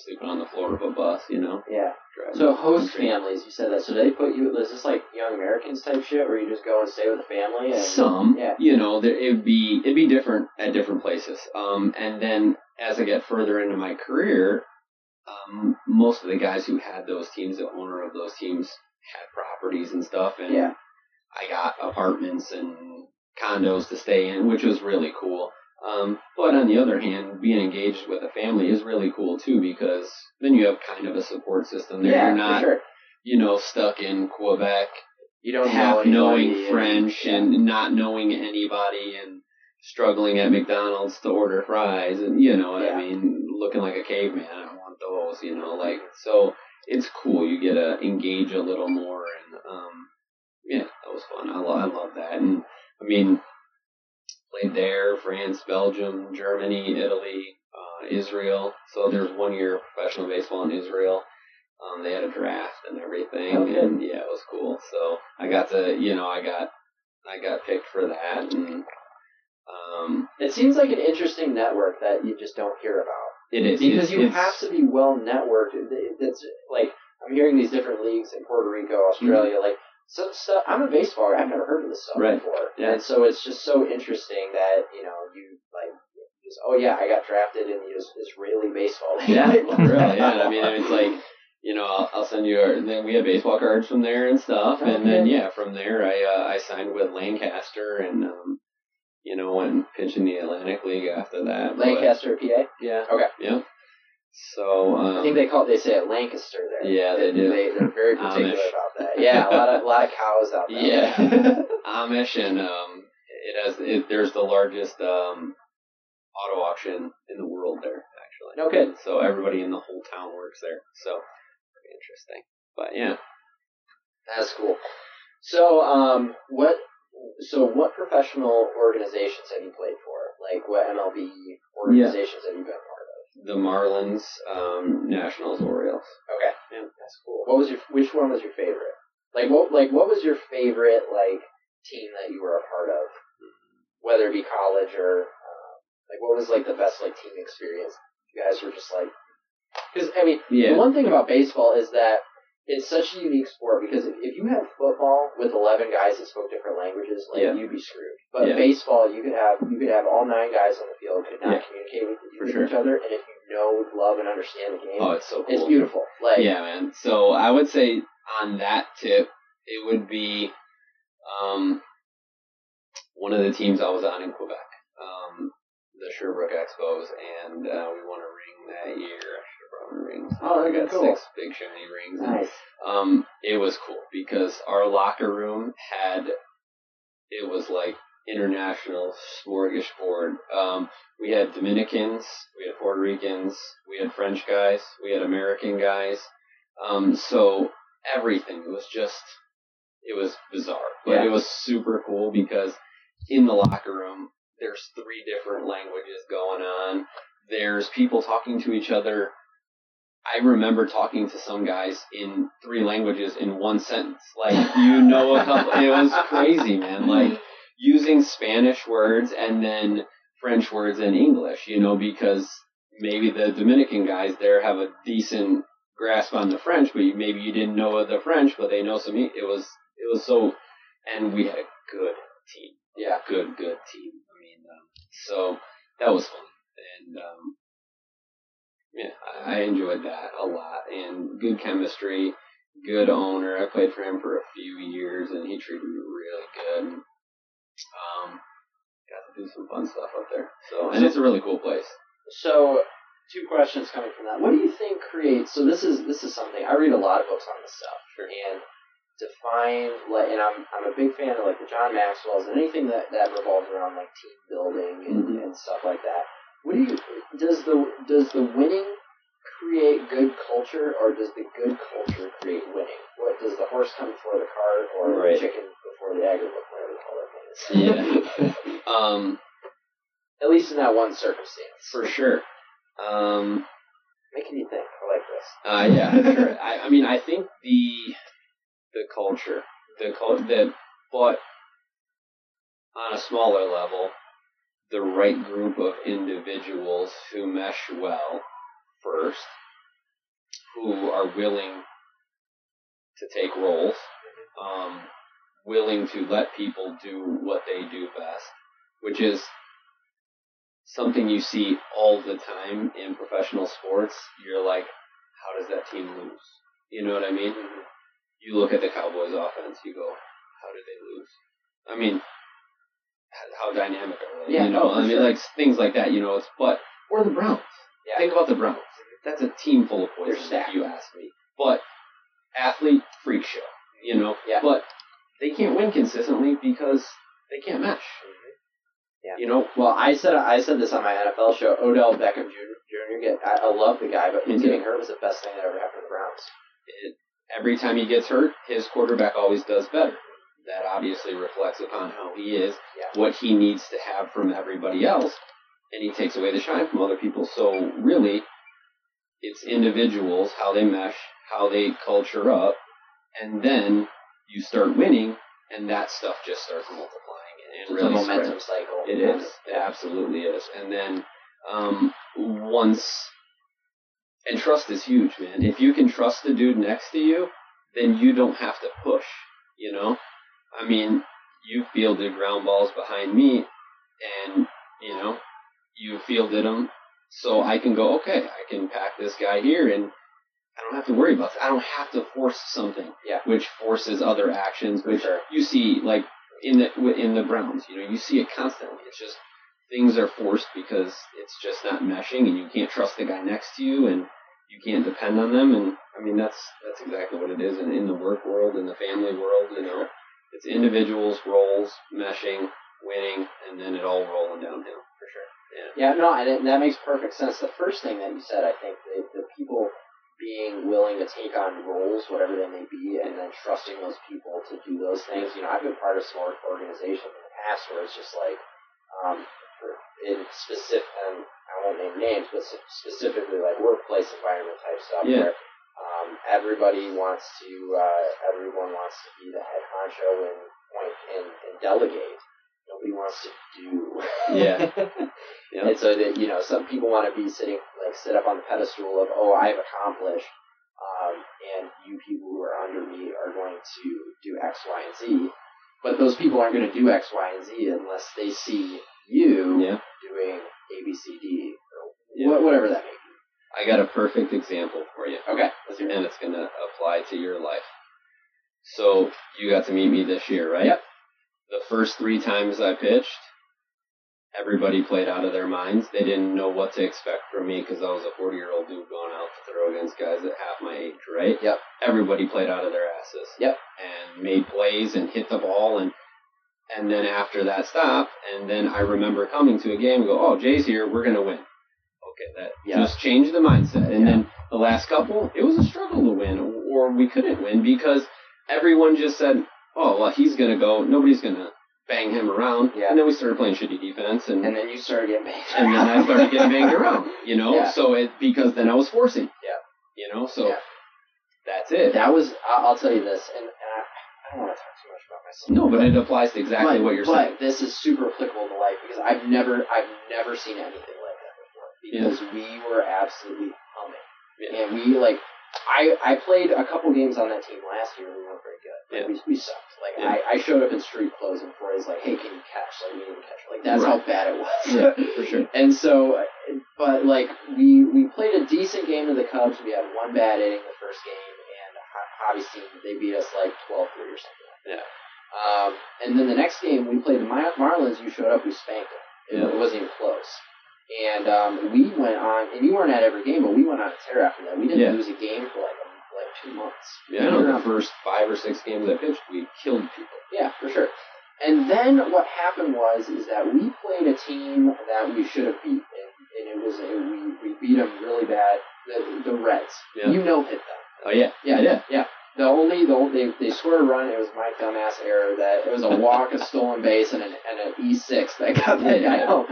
sleeping on the floor of a bus, you know. yeah. driving So host country. families, you said that. So they put you. Is this like Young Americans type shit, where you just go and stay with the family? And, Some, Yeah. you know, there, it'd be it'd be different at different places. Um, and then as I get further into my career, um, most of the guys who had those teams, the owner of those teams, had properties and stuff, and Yeah. I got apartments and condos to stay in, which was really cool. Um, but on the other hand, being engaged with a family is really cool too because then you have kind of a support system there. Yeah, You're not, sure. you know, stuck in Quebec You don't know half anybody knowing and- French yeah. and not knowing anybody and struggling at McDonald's to order fries and you know what Yeah. I mean, looking like a caveman. Those, you know, like so it's cool. You get to engage a little more and um yeah, that was fun. I love I love that. And I mean played there, France, Belgium, Germany, Italy, uh, Israel. So there's one year of professional baseball in Israel. Um, they had a draft and everything, Okay. and yeah, it was cool. So I got to, you know, I got, I got picked for that, and um, It seems like an interesting network that you just don't hear about. It is because it's, you it's- have to be well networked. It's like I'm hearing these different leagues in Puerto Rico, Australia, like some stuff. I'm a baseball. guy, I've never heard of this stuff Mm-hmm. Right. before, Yeah. and so it's just so interesting that you know you like just oh yeah, I got drafted in the Israeli baseball. league. Yeah, really. Yeah, I mean, it's like, you know, I'll, I'll send you. Our, then we have baseball cards from there and stuff, and then yeah, from there I uh, I signed with Lancaster and um, you know, went pitching the Atlantic League after that. but- Lancaster, PA. yeah. Okay. Yeah. So um, I think they call they say it Lancaster there. Yeah, they do. They, they're very particular Amish. about that. Yeah, a lot of a lot of cows out there. Yeah. Amish and um, it has it, there's the largest um auto auction in the world there actually. No kidding. So everybody in the whole town works there. So pretty interesting. But yeah. That's cool. So, um, what? So, what professional organizations have you played for? Like, what MLB organizations have you been part of? The Marlins, um, Nationals, Orioles. Okay, Yeah. that's cool. What was your? Which one was your favorite? Like, what? Like, what was your favorite like team that you were a part of? Whether it be college or uh, like, what was like the best like team experience? You guys were just like, because I mean, Yeah. The one thing about baseball is that it's such a unique sport because if, if you had football with eleven guys that spoke different languages, like Yeah. you'd be screwed. But Yeah. baseball, you could have you could have all nine guys on the field could not Yeah. communicate with, with sure. each other, and if you know, love, and understand the game, Oh, it's so cool. it's beautiful. Like yeah, man. So I would say on that tip, it would be um, one of the teams I was on in Quebec, um, the Sherbrooke Expos, and uh, we won a ring that year. Rings. Oh, I got cool. six big shiny rings. and, nice. um, it was cool because our locker room had it was like international smorgasbord. Um, we had Dominicans, we had Puerto Ricans, we had French guys, we had American guys. Um, so everything was just it was bizarre, but Yeah. it was super cool because in the locker room there's three different languages going on. There's people talking to each other I remember talking to some guys in three languages in one sentence. Like, you know, a couple, it was crazy, man. Like, using Spanish words and then French words and English, you know, because maybe the Dominican guys there have a decent grasp on the French, but you, maybe you didn't know the French, but they know some. It was, it was so, and we had a good team, Yeah. good, good team. I mean, um, so that was fun, and um, yeah, I enjoyed that a lot, and good chemistry, good owner. I played for him for a few years, and he treated me really good. Um, got to do some fun stuff up there. So, and it's a really cool place. So two questions coming from that. What do you think creates? So this is this is something I read a lot of books on this stuff, and define like, and I'm I'm a big fan of like the John Maxwell's and anything that that revolves around like team building and, Mhm. and stuff like that. What do you does the does the winning create good culture or does the good culture create winning? What does the horse come before the cart or Right. the chicken before the egg or whatever the hell that? Yeah. um, At least in that one circumstance. for sure. Um, Making you think. I like this. Uh, yeah, sure. I, I mean, I think the the culture, the culture the but on a smaller level, the right group of individuals who mesh well first, who are willing to take roles, um, willing to let people do what they do best, which is something you see all the time in professional sports. You're like, how does that team lose? You know what I mean? You look at the Cowboys offense, you go, how did they lose? I mean, how dynamic are they? Yeah, you know, no, I mean, sure. like things like that. You know, it's but or the Browns. Yeah. Think about the Browns. That's a team full of poison, if you ask me. But athlete freak show, you know. Yeah. But they can't win consistently because they can't mesh. Yeah. You know, Well, I said I said this on my NFL show. Odell Beckham Jr. Jr. Get, I, I love the guy, but him getting hurt was the best thing that ever happened to the Browns. it, every time he gets hurt, his quarterback always does better. That obviously reflects upon how he is, Yeah. what he needs to have from everybody else, and he takes away the shine from other people. So really, it's individuals, how they mesh, how they culture up, and then you start winning, and that stuff just starts multiplying and It's a really momentum spreads. cycle. It is. It absolutely is. And then um, once, and trust is huge, man. If you can trust the dude next to you, then you don't have to push. You know, I mean, you fielded ground balls behind me, and you know, you fielded them, so I can go. Okay, I can pack this guy here, and I don't have to worry about that. I don't have to force something. Yeah. Which forces other actions, which sure. you see like in the in the Browns. You know, you see it constantly. It's just things are forced because it's just not meshing, and you can't trust the guy next to you, and you can't depend on them. And I mean, that's that's exactly what it is in, in the work world, in the family world. You know, it's individuals, roles, meshing, winning, and then it all rolling downhill. for sure. Yeah. Yeah, no, and it, that makes perfect sense. The first thing that you said, I think, the, the people being willing to take on roles, whatever they may be, and then trusting those people to do those things. You know, I've been part of some organizations in the past where it's just like, um, for, in specific, um, I won't name names, but specifically like workplace environment type stuff Yeah. where um, everybody wants to, uh, everyone wants to be the head honcho and point and, and delegate. Nobody wants to do. Yeah. Yep. And so that you know, some people want to be sitting like sit up on the pedestal of oh I've accomplished, um, and you people who are under me are going to do X, Y, and Z. But those people aren't going to do X, Y, and Z unless they see you Yeah. doing A, B, C, D, or Yeah. whatever that may be. I got a perfect example for you. Okay, let's hear it. and it's going to apply to your life. So you got to meet me this year, right? Yep. The first three times I pitched, everybody played out of their minds. They didn't know what to expect from me because I was a 40 year old dude going out to throw against guys at half my age, right? Yep. Everybody played out of their asses. Yep. And made plays and hit the ball and and then after that stop, and then I remember coming to a game and go, "Oh, Jay's here. We're gonna win." Okay, that Yeah. just changed the mindset. And Yeah. then the last couple, it was a struggle to win, or we couldn't win because everyone just said, "Oh, well, he's gonna go. Nobody's gonna bang him around." Yeah. And then we started playing shitty defense, and And then you started getting paid. and then I started getting banged around. You know, Yeah. so it because then I was forcing. Yeah. You know, so that's it. That was I'll tell you this, and, and I, I don't want to talk too much about myself. no, but it applies to exactly but, what you're but saying. this is super applicable to life because I've never I've never seen anything like that before. Because we were absolutely humming. Yeah. And we like I I played a couple games on that team last year and we weren't very good. Like, Yeah. we, we sucked. Like Yeah. I, I showed up in street clothes and Corey's like, Hey, can you catch? Like we didn't catch. Like that's Right. how bad it was. Yeah, for sure. And so but like we we played a decent game to the Cubs. We had one bad inning the first game and Hobby's team they beat us like 12-3 or something like that. Um, and then the next game we played the Marlins. You showed up, we spanked them. It, Yeah. it wasn't even close. And um, we went on, and you weren't at every game, but we went on a tear after that. We didn't Yeah. lose a game for like like two months. Yeah, I know the first five or six games I pitched, we killed people. Yeah, for sure. And then what happened was is that we played a team that we should have beat, and, and it was we we beat them really bad. The the Reds, Yeah. you know, hit them. Oh yeah, Yeah, yeah. yeah. The only the only, they they scored a run. It was my dumbass error that it was a walk, a stolen base, and an and an E six that got that guy home.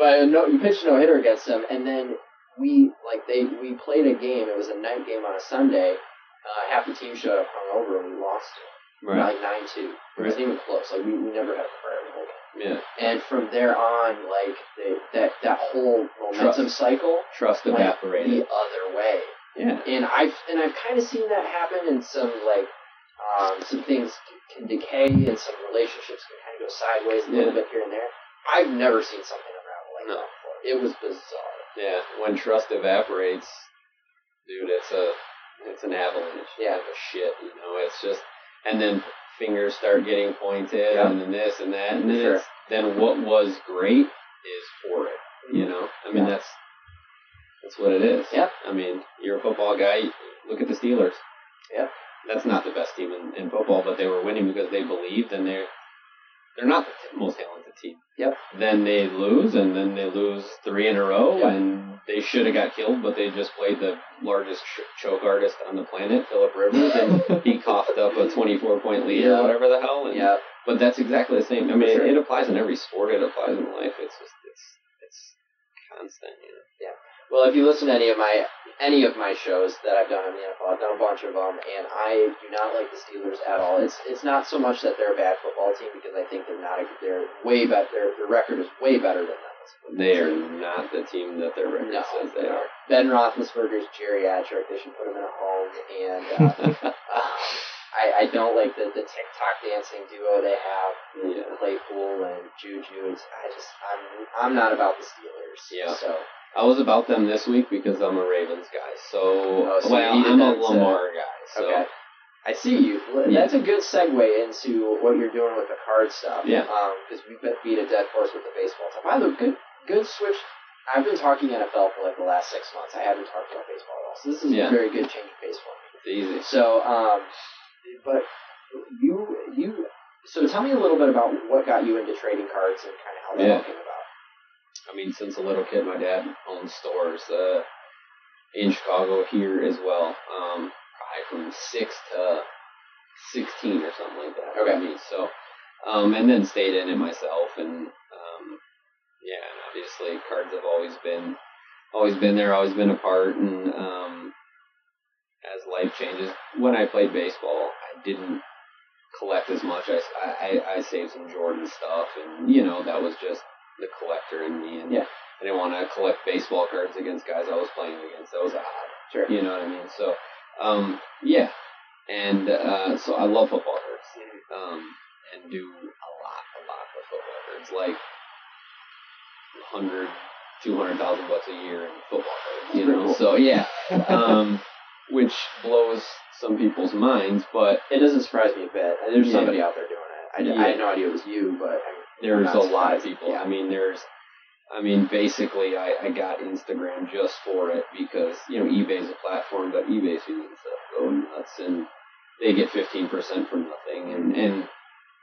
But no, you pitched no hitter against them, and then we like they we played a game. It was a night game on a Sunday. Uh, half the team showed up hungover, and we lost it Right. like nine two. It wasn't even close. Like we, we never had a prayer the whole game. Yeah. And from there on, like they, that that whole momentum Trust. cycle Trust went evaporated. the other way Yeah. and I've and I've kind of seen that happen in some like um, some things can decay and some relationships can kind of go sideways a little Yeah. bit here and there. I've never seen something like No. It was bizarre. Yeah. When trust evaporates, dude, it's a it's an avalanche Yeah. of shit. You know, it's just and then fingers start getting pointed, Yeah. and then this and that, and then Sure. it's, then what was great is for it. You know, I mean Yeah. that's that's what it is. Yeah. I mean, you're a football guy. Look at the Steelers. Yeah. That's not the best team in, in football, but they were winning because they believed, and they're they're not the most talented team. Yep. Then they lose, and then they lose three in a row, Yep. and they should have got killed, but they just played the largest ch- choke artist on the planet, Philip Rivers, and he coughed up a 24 point lead Yeah. or whatever the hell. And, Yeah, But that's exactly the same. I mean, Sure. it, applies in every sport. It applies in life. It's just it's it's constant. You know. Well, if you listen to any of my any of my shows that I've done on the NFL, I've done a bunch of them, and I do not like the Steelers at all. It's it's not so much that they're a bad football team because I think they're not. A, they're way better. Their their record is way better than them. as a football They are not the team that their record No, says they are. Ben Roethlisberger's geriatric. They should put him in a home. And uh, I, I don't like the, the TikTok dancing duo they have, Yeah. Claypool and Juju. It's, I just I'm I'm not about the Steelers. Yeah. So I was about them this week because I'm a Ravens guy. So, Oh, so well, I'm a uh, Lamar guy. So okay. I see you. That's a good segue into what you're doing with the card stuff. Yeah. Because we beat beat a dead horse with the baseball stuff. By the way, good good switch. I've been talking NFL for like the last six months. I haven't talked about baseball at all. So this is Yeah. a very good change of pace for me. it's easy. So, um, but you you so tell me a little bit about what got you into trading cards and kind of how that Yeah. all came about. I mean, since a little kid, my dad owned stores uh, in Chicago here as well. Um, probably from six to sixteen or something like that. Okay. I mean, so um, and then stayed in it myself, and um, yeah, and obviously cards have always been always been there, always been a part, and um, as life changes, when I played baseball, I didn't collect as much. I, I, I saved some Jordan stuff, and you know that was just the collector in me, and Yeah. I didn't want to collect baseball cards against guys I was playing against. That was odd. Sure. You know what I mean? So, um, yeah, and uh, so I love football cards, um, and do a lot, a lot of football cards, like hundred, two hundred thousand bucks a year in football cards. You know, cool. so yeah, um, which blows some people's minds, but It doesn't surprise me a bit. There's Yeah. somebody out there doing it. I, did, I had no idea it was you, but I mean, there's a lot of people. Yeah. I mean, there's, I mean, basically, I, I got Instagram just for it because you know eBay's a platform, but eBay fees and stuff go nuts, and they get fifteen percent for nothing, and and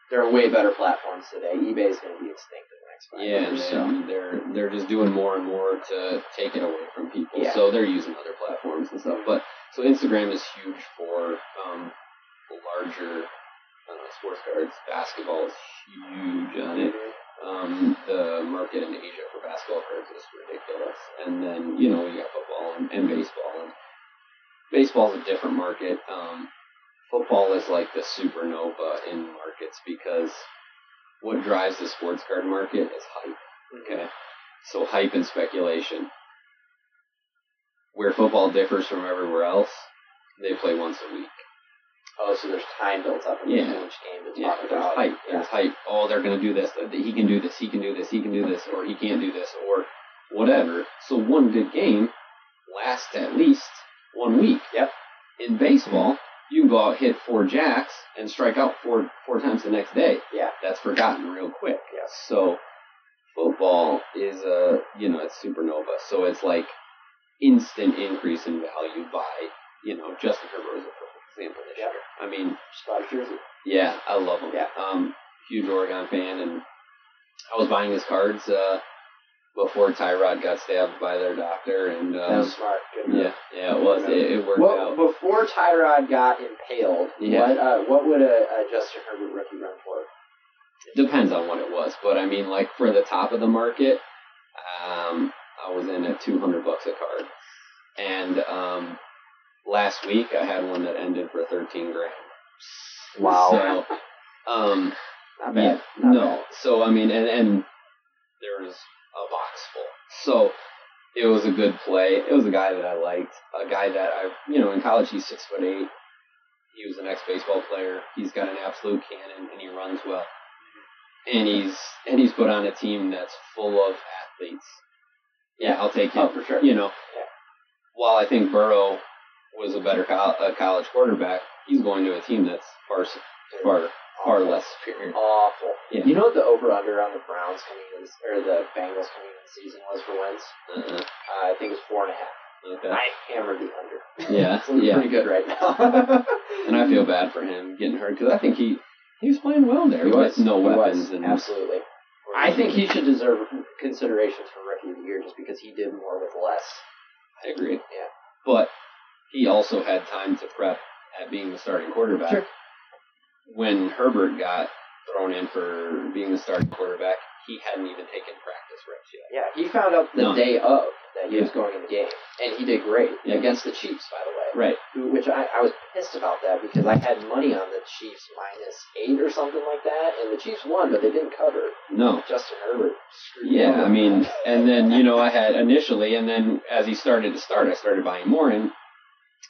there are way better platforms today. eBay is going to be extinct in the next five yeah, and years. So they're they're just doing more and more to take it away from people. Yeah. So they're using other platforms and stuff. But so Instagram is huge for um, larger uh, sports cards. Basketball is huge on it. Um, the market in Asia for basketball cards is ridiculous. And then, you know, you got football and, and baseball. And baseball is a different market. Um, football is like the supernova in markets because what drives the sports card market is hype. Okay. So hype and speculation. Where football differs from everywhere else, they play once a week. Oh, so there's time built up in Yeah. each game to Yeah, talk there's about. hype. Yeah. There's hype. Oh, they're gonna do this. He can do this. He can do this. He can do this, or he can't do this, or whatever. So one good game lasts at least one week. Yep. In baseball, you can go out hit four jacks and strike out four four times the next day. Yeah. That's forgotten real quick. Yeah. So, football is a you know it's supernova, so it's like instant increase in value by you know Justin Herbert was a example this Yeah. year. I mean, bought jersey. yeah, I love him. Yeah. Um, huge Oregon fan, and I was buying his cards uh, before Tyrod got stabbed by their doctor, and That um, was smart. Good yeah, yeah, it was. It, it worked Well, out. before Tyrod got impaled, Yeah. what uh, what would a, a Justin Herbert rookie run for? It depends on what it was, but I mean, like for the top of the market, um, I was in at two hundred bucks a card, and um, last week I had one that ended for thirteen grand. Wow. So, um, Not yeah. Not no. bad. So I mean, and and there was a box full. So it was a good play. It was a guy that I liked. A guy that I, you know, in college he's six foot eight. He was an ex baseball player. He's got an absolute cannon and he runs well. And he's and he's put on a team that's full of athletes. Yeah, I'll take him. Oh, for sure. You know, Yeah. while I think Burrow was a better col- a college quarterback, he's going to a team that's far far far less superior. Awful. Yeah. You know what the over under on the Browns coming in, or the Bengals coming in the season was for wins? Uh-uh. Uh, I think it's was four and a half. Okay. I hammered the under. Yeah, It's yeah. pretty good right now. And I feel bad for him getting hurt because I think he he was playing well there He with was. no He was. weapons and Absolutely. I think he should deserve considerations for rookie of the year just because he did more with less. I agree. Yeah. But he also had time to prep at being the starting quarterback. Sure. When Herbert got thrown in for being the starting quarterback, he hadn't even taken practice reps yet. Yeah, he found out the No. day of that he was going in the game, and he did great Yeah. against the Chiefs, by the way. Right. Who, which I, I was pissed about that because I had money on the Chiefs minus eight or something like that, and the Chiefs won, but they didn't cover. No. Justin Herbert screwed Yeah, over. I mean, and then you know I had initially, and then as he started to start, I started buying more, and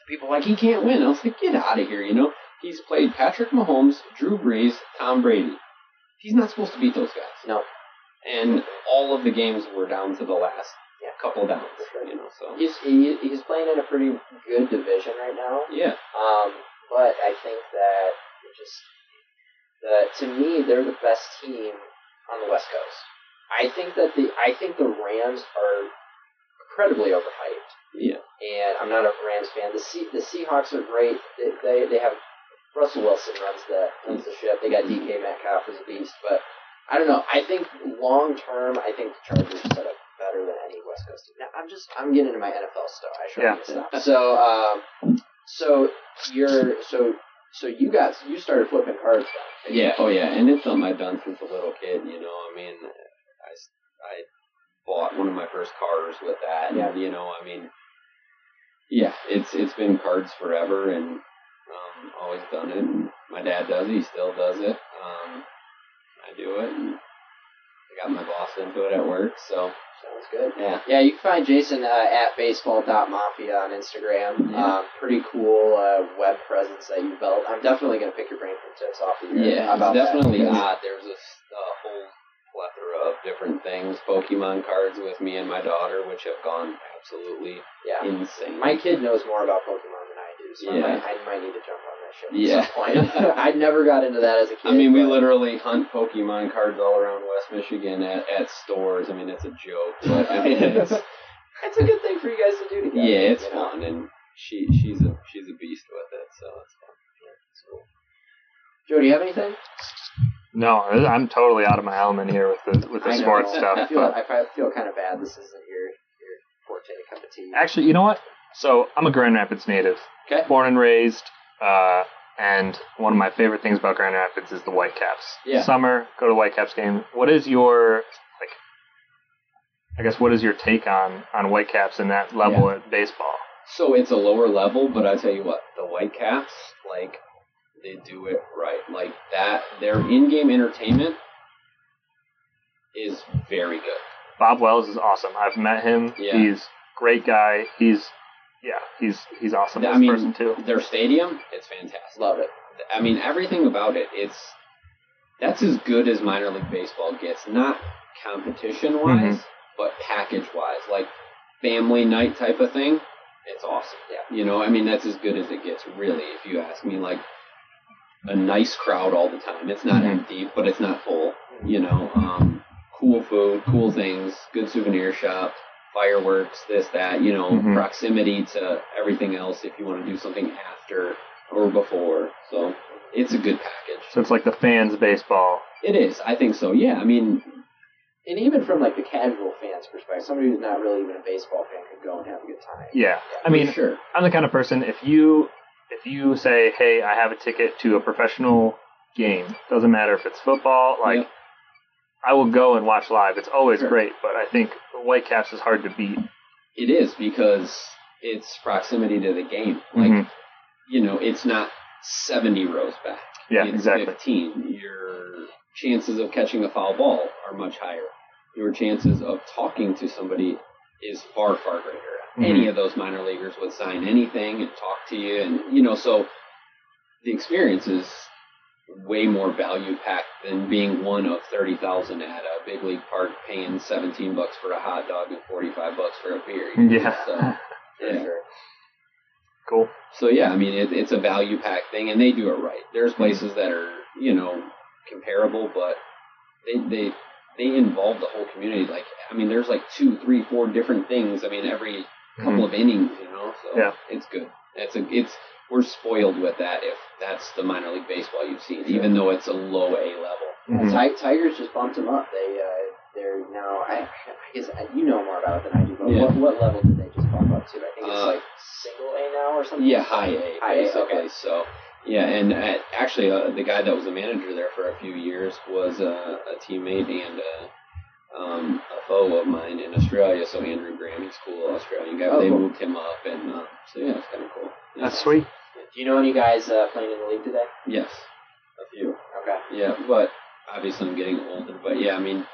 people like he can't win. I was like, get out of here, you know. He's played Patrick Mahomes, Drew Brees, Tom Brady. He's not supposed to beat those guys. No. And all of the games were down to the last Yeah. couple downs, sure. you know. So he's he, he's playing in a pretty good division right now. yeah, Um, but I think that it just the to me they're the best team on the West Coast. I think that the I think the Rams are incredibly overhyped, yeah, and I'm not a Rams fan. The Se- the Seahawks are great. They, they they have Russell Wilson runs the runs the ship. They got DK Metcalf as a beast, but I don't know. I think long term, I think the Chargers set up better than any West Coast team. Now I'm just I'm getting into my NFL stuff. I should Yeah. stop. So um, so you're so so you got you started flipping cards then. yeah, oh yeah, and it's something I've done since a little kid. You know, I mean, I I bought one of my first cars with that. And, Yeah. You know, I mean, yeah, it's it's been cards forever, and um, always done it. And my dad does it. He still does it. Um, I do it. And I got my boss into it at work. So Sounds good. yeah, Yeah, you can find Jason uh, at baseball.mafia on Instagram. Yeah. Um, pretty cool uh, web presence that you built. I'm definitely going to pick your brain for tips off of you. yeah, about it's definitely that. odd. There's a a whole plethora of different things. Pokemon cards with me and my daughter, which have gone absolutely Yeah. insane. My kid knows more about Pokemon than I do, so I, might, I might need to jump on that shit Yeah. at some point. I never got into that as a kid. I mean, we literally hunt Pokemon cards all around West Michigan at, at stores. I mean, it's a joke, but I mean, it's It's a good thing for you guys to do together. yeah, it's you know? fun, and she she's a she's a beast with it, so it's fun. It's cool. Joe, do you have anything? No, I'm totally out of my element here with the with the I know. sports stuff. I feel, but I feel kind of bad. This isn't your your forte cup of tea. actually, you know what? So I'm a Grand Rapids native, Okay. born and raised. Uh, and one of my favorite things about Grand Rapids is the Whitecaps. Yeah. Summer, go to Whitecaps game. What is your like? I guess what is your take on on Whitecaps and that level at baseball? So it's a lower level, but I tell you what, the Whitecaps, like, they do it right. Like that, their in-game entertainment is very good. Bob Wells is awesome. I've met him. Yeah. He's great guy. He's yeah, he's he's awesome I mean, person too. Their stadium, it's fantastic. Love it. I mean, everything about it, it's that's as good as minor league baseball gets. Not competition wise, Mhm. but package wise, like family night type of thing. It's awesome. Yeah. You know, I mean, that's as good as it gets, really. If you ask me, like a nice crowd all the time. It's not Mhm. empty, but it's not full. You know, um, cool food, cool things, good souvenir shop, fireworks, this, that, you know, Mhm. proximity to everything else if you want to do something after or before. So it's a good package. So it's like the fans baseball. It is. I think so. Yeah. I mean, And even from like the casual fans perspective, somebody who's not really even a baseball fan could go and have a good time. Yeah. I mean, sure. I'm the kind of person if you you say, "Hey, I have a ticket to a professional game," doesn't matter if it's football, like Yep. I will go and watch live. It's always Sure. great, but I think Whitecaps is hard to beat. It is because it's proximity to the game. Like, Mhm. you know, it's not 70 rows back. Yeah, it's exactly. 15. Your chances of catching a foul ball are much higher. Your chances of talking to somebody is far, far greater. Mhm. Any of those minor leaguers would sign anything and talk to you, and you know, so the experience is way more value packed than being one of 30,000 at a big league park paying 17 bucks for a hot dog and 45 bucks for a beer. you know, Yeah. So, yeah. sure. cool. So yeah, I mean it, it's a value pack thing, and they do it right. There's places that are you know comparable, but they they they involve the whole community. Like I mean, there's like two, three, four different things. I mean, every couple of innings, you know. So Mm-hmm. Yeah. it's good. It's a it's we're spoiled with that. If that's the minor league baseball you've seen, even though it's a low A level. Mhm. Ti- Tigers just bumped them up. They uh, they're now. I, I guess you know more about it than I do. But Yeah. what, what level did they just bump up to? I think it's Uh, like single A now or something. Yeah, high A, High A, okay. So, yeah, and uh, actually, uh, the guy that was the manager there for a few years was uh, a teammate and uh, um, a foe of mine in Australia. So Andrew Graham, he's cool Australian guy. Oh, they cool. moved him up, and uh, so yeah, it's kind of cool. Yeah. That's sweet. Do you know any guys uh, playing in the league today? Yes, a few. Okay. Yeah, but obviously I'm getting older. But yeah, I mean,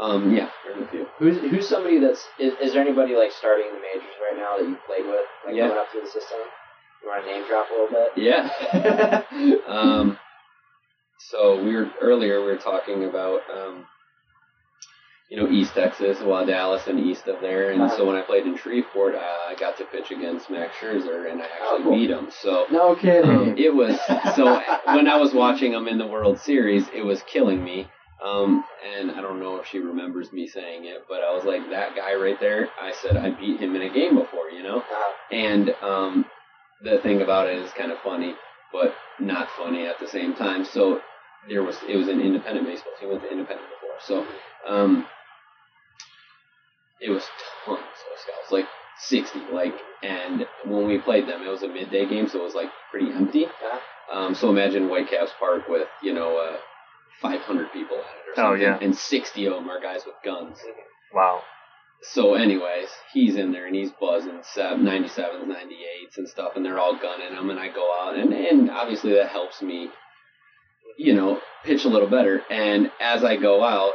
um, yeah, there's a few. Who's who's somebody that's is, is there anybody like starting in the majors right now that you played with, like Yeah. going up through the system? You want to name drop a little bit? Yeah. um, so we were earlier. We were talking about um, you know East Texas, well Dallas and east of there, and so when I played in Shreveport, uh, I got to pitch against Max Scherzer, and I actually Oh, cool. beat him. So No kidding. it was so when I was watching him in the World Series, it was killing me. Um, and I don't know if she remembers me saying it, but I was like, that guy right there. I said I beat him in a game before, you know. And um, the thing about it is kind of funny, but not funny at the same time. So there was it was an independent baseball. He went to independent before, so um, it was tons of scouts, like sixty. Like, and when we played them, it was a midday game, so it was like pretty empty. uh, Um, so imagine Whitecaps Park with you know uh, 500 people at it or Oh, yeah. and 60 of them are guys with guns. Wow. So, anyways, he's in there and he's buzzing sev- 97s, 98s, and stuff, and they're all gunning him. And I go out, and, and obviously that helps me, you know, pitch a little better. And as I go out,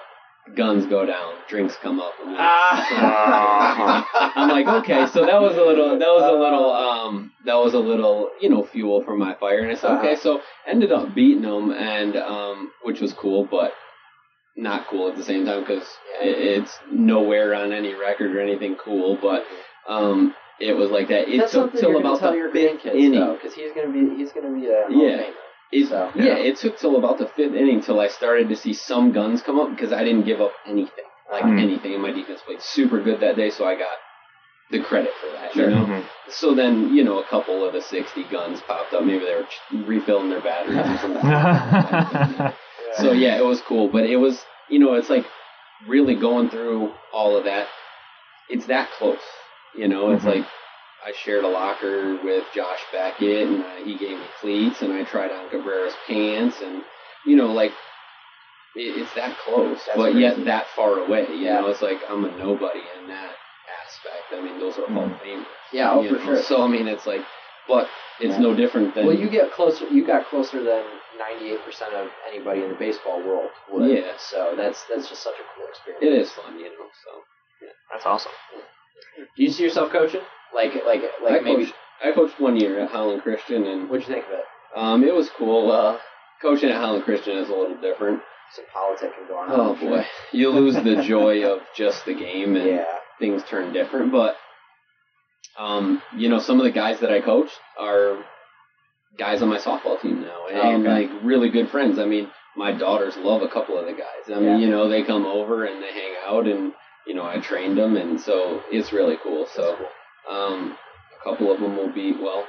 guns go down, drinks come up. I'm like, Ah. I'm like, okay, so that was a little, that was a little, um, that was a little, you know, fuel for my fire. And I said, okay, so ended up beating them, and um, which was cool, but not cool at the same time because it's nowhere on any record or anything cool. But um, it was like that. It That's took something till you're gonna about tell the your fifth grandkids inning. though, because he's gonna be he's gonna be a Yeah. Famer. It, So- yeah, it took till about the fifth inning till I started to see some guns come up because I didn't give up anything, like Hmm. anything. And my defense played super good that day, so I got the credit for that. Sure. You know? Mhm. So then, you know, a couple of the 60 guns popped up. Maybe they were ch- refilling their batteries or something. so yeah, it was cool, but it was, you know, it's like really going through all of that. It's that close, you know. It's Mhm. like I shared a locker with Josh Beckett, and uh, he gave me cleats, and I tried on Cabrera's pants, and you know, like it, it's that close, That's but crazy. yet that far away. You Yeah. know, it's like I'm a nobody in that aspect. I mean, those are Hall of Famers. Yeah, oh, for know? sure. So I mean, it's like, but it's Yeah. no different than Well, you get closer. You got closer than ninety-eight percent of anybody in the baseball world would. Yeah. So that's that's just such a cool experience. it is fun, you know. So. That's awesome. Do you see yourself coaching? Like like like I maybe. coached, I coached one year at Holland Christian, and What'd you think of it? um, it was cool. Uh, coaching at Holland Christian is a little different. Some politicking going on. Oh I'm sure. boy, you lose the joy of just the game, and Yeah. things turn different. But um, you know, some of the guys that I coached are guys on my softball team now, and Oh, okay. like really good friends. I mean, my daughters love a couple of the guys. I mean, Yeah. you know, they come over and they hang out, and you know, I trained them, and so it's really cool. So, um, a couple of them will be well.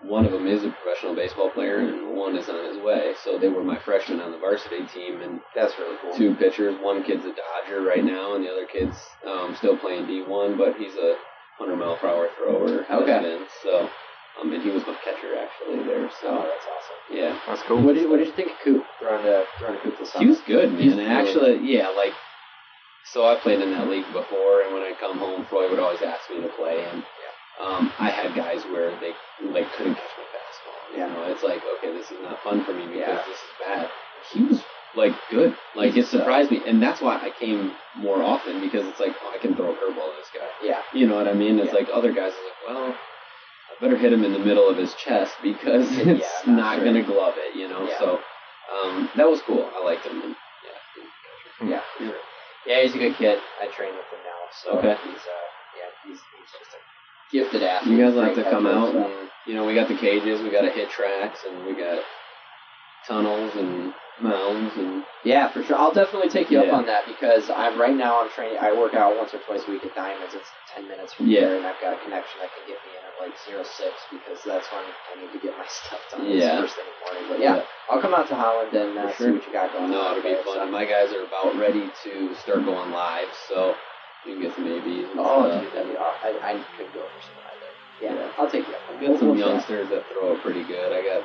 One of them is a professional baseball player, and one is on his way. So they were my freshmen on the varsity team, and That's really cool. two pitchers. One kid's a Dodger right now, and the other kid's um, still playing D1, but he's a 100 mile per hour thrower. has Okay. been. So, um, and he was my catcher actually there. Oh, So, that's awesome. yeah. That's cool. What did, what did you think of Coop throwing to throwing to Coop this summer? He was good, man. He's and really actually, yeah, like, so I played in that league before, and when I come home, Floyd would always ask me to play, and um, I had guys where they like couldn't catch my fastball. Yeah. You know, it's like, okay, this is not fun for me because Yeah. this is bad. He was like good, like He's it surprised me, and that's why I came more often because it's like, oh, I can throw a curveball at this guy. Yeah. You know what I mean? It's Yeah. like other guys are like, well, I better hit him in the middle of his chest because Yeah, it's not not sure. going to glove it, you know? Yeah. So um, that was cool. I liked him. And, yeah. Yeah, sure. Yeah, he's a good kid. I train with him now, so Okay. he's uh, yeah, he's, he's just a gifted athlete. You guys have to come out and, you know, we got the cages, we got to hit tracks, and we got tunnels and mounds and Yeah, for sure. I'll definitely take you up on that because I'm right now. I'm training. I work out once or twice a week at Diamonds. It's ten minutes from Yeah. here, and I've got a connection that can get me in at like zero six because that's when I need to get my stuff done. It's Yeah. first thing in the morning. But yeah, I'll come out to Holland and uh, For see what you got going No, on. it'll be fun. And my guys are about ready to start going live, so you can get some ABs and Oh, stuff. dude, that'd be, aw- I, I could go for some either. Yeah, Yeah. I'll take you up. I've We'll- got some we'll chat. youngsters that throw it pretty good. I got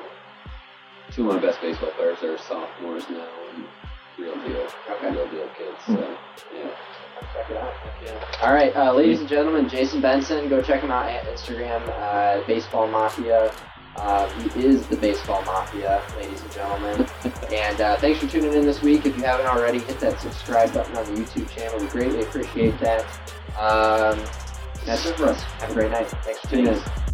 two of my best baseball players are sophomores now and real deal, Okay. real deal kids. So yeah, Check it out. yeah. All right, uh, ladies and gentlemen, Jason Benson. Go check him out at Instagram, uh, Baseball Mafia. Uh, he is the Baseball Mafia, ladies and gentlemen. and uh, thanks for tuning in this week. If you haven't already, hit that subscribe button on the YouTube channel. We greatly appreciate that. Um, that's it for us. Have a great night. Thanks for tuning in.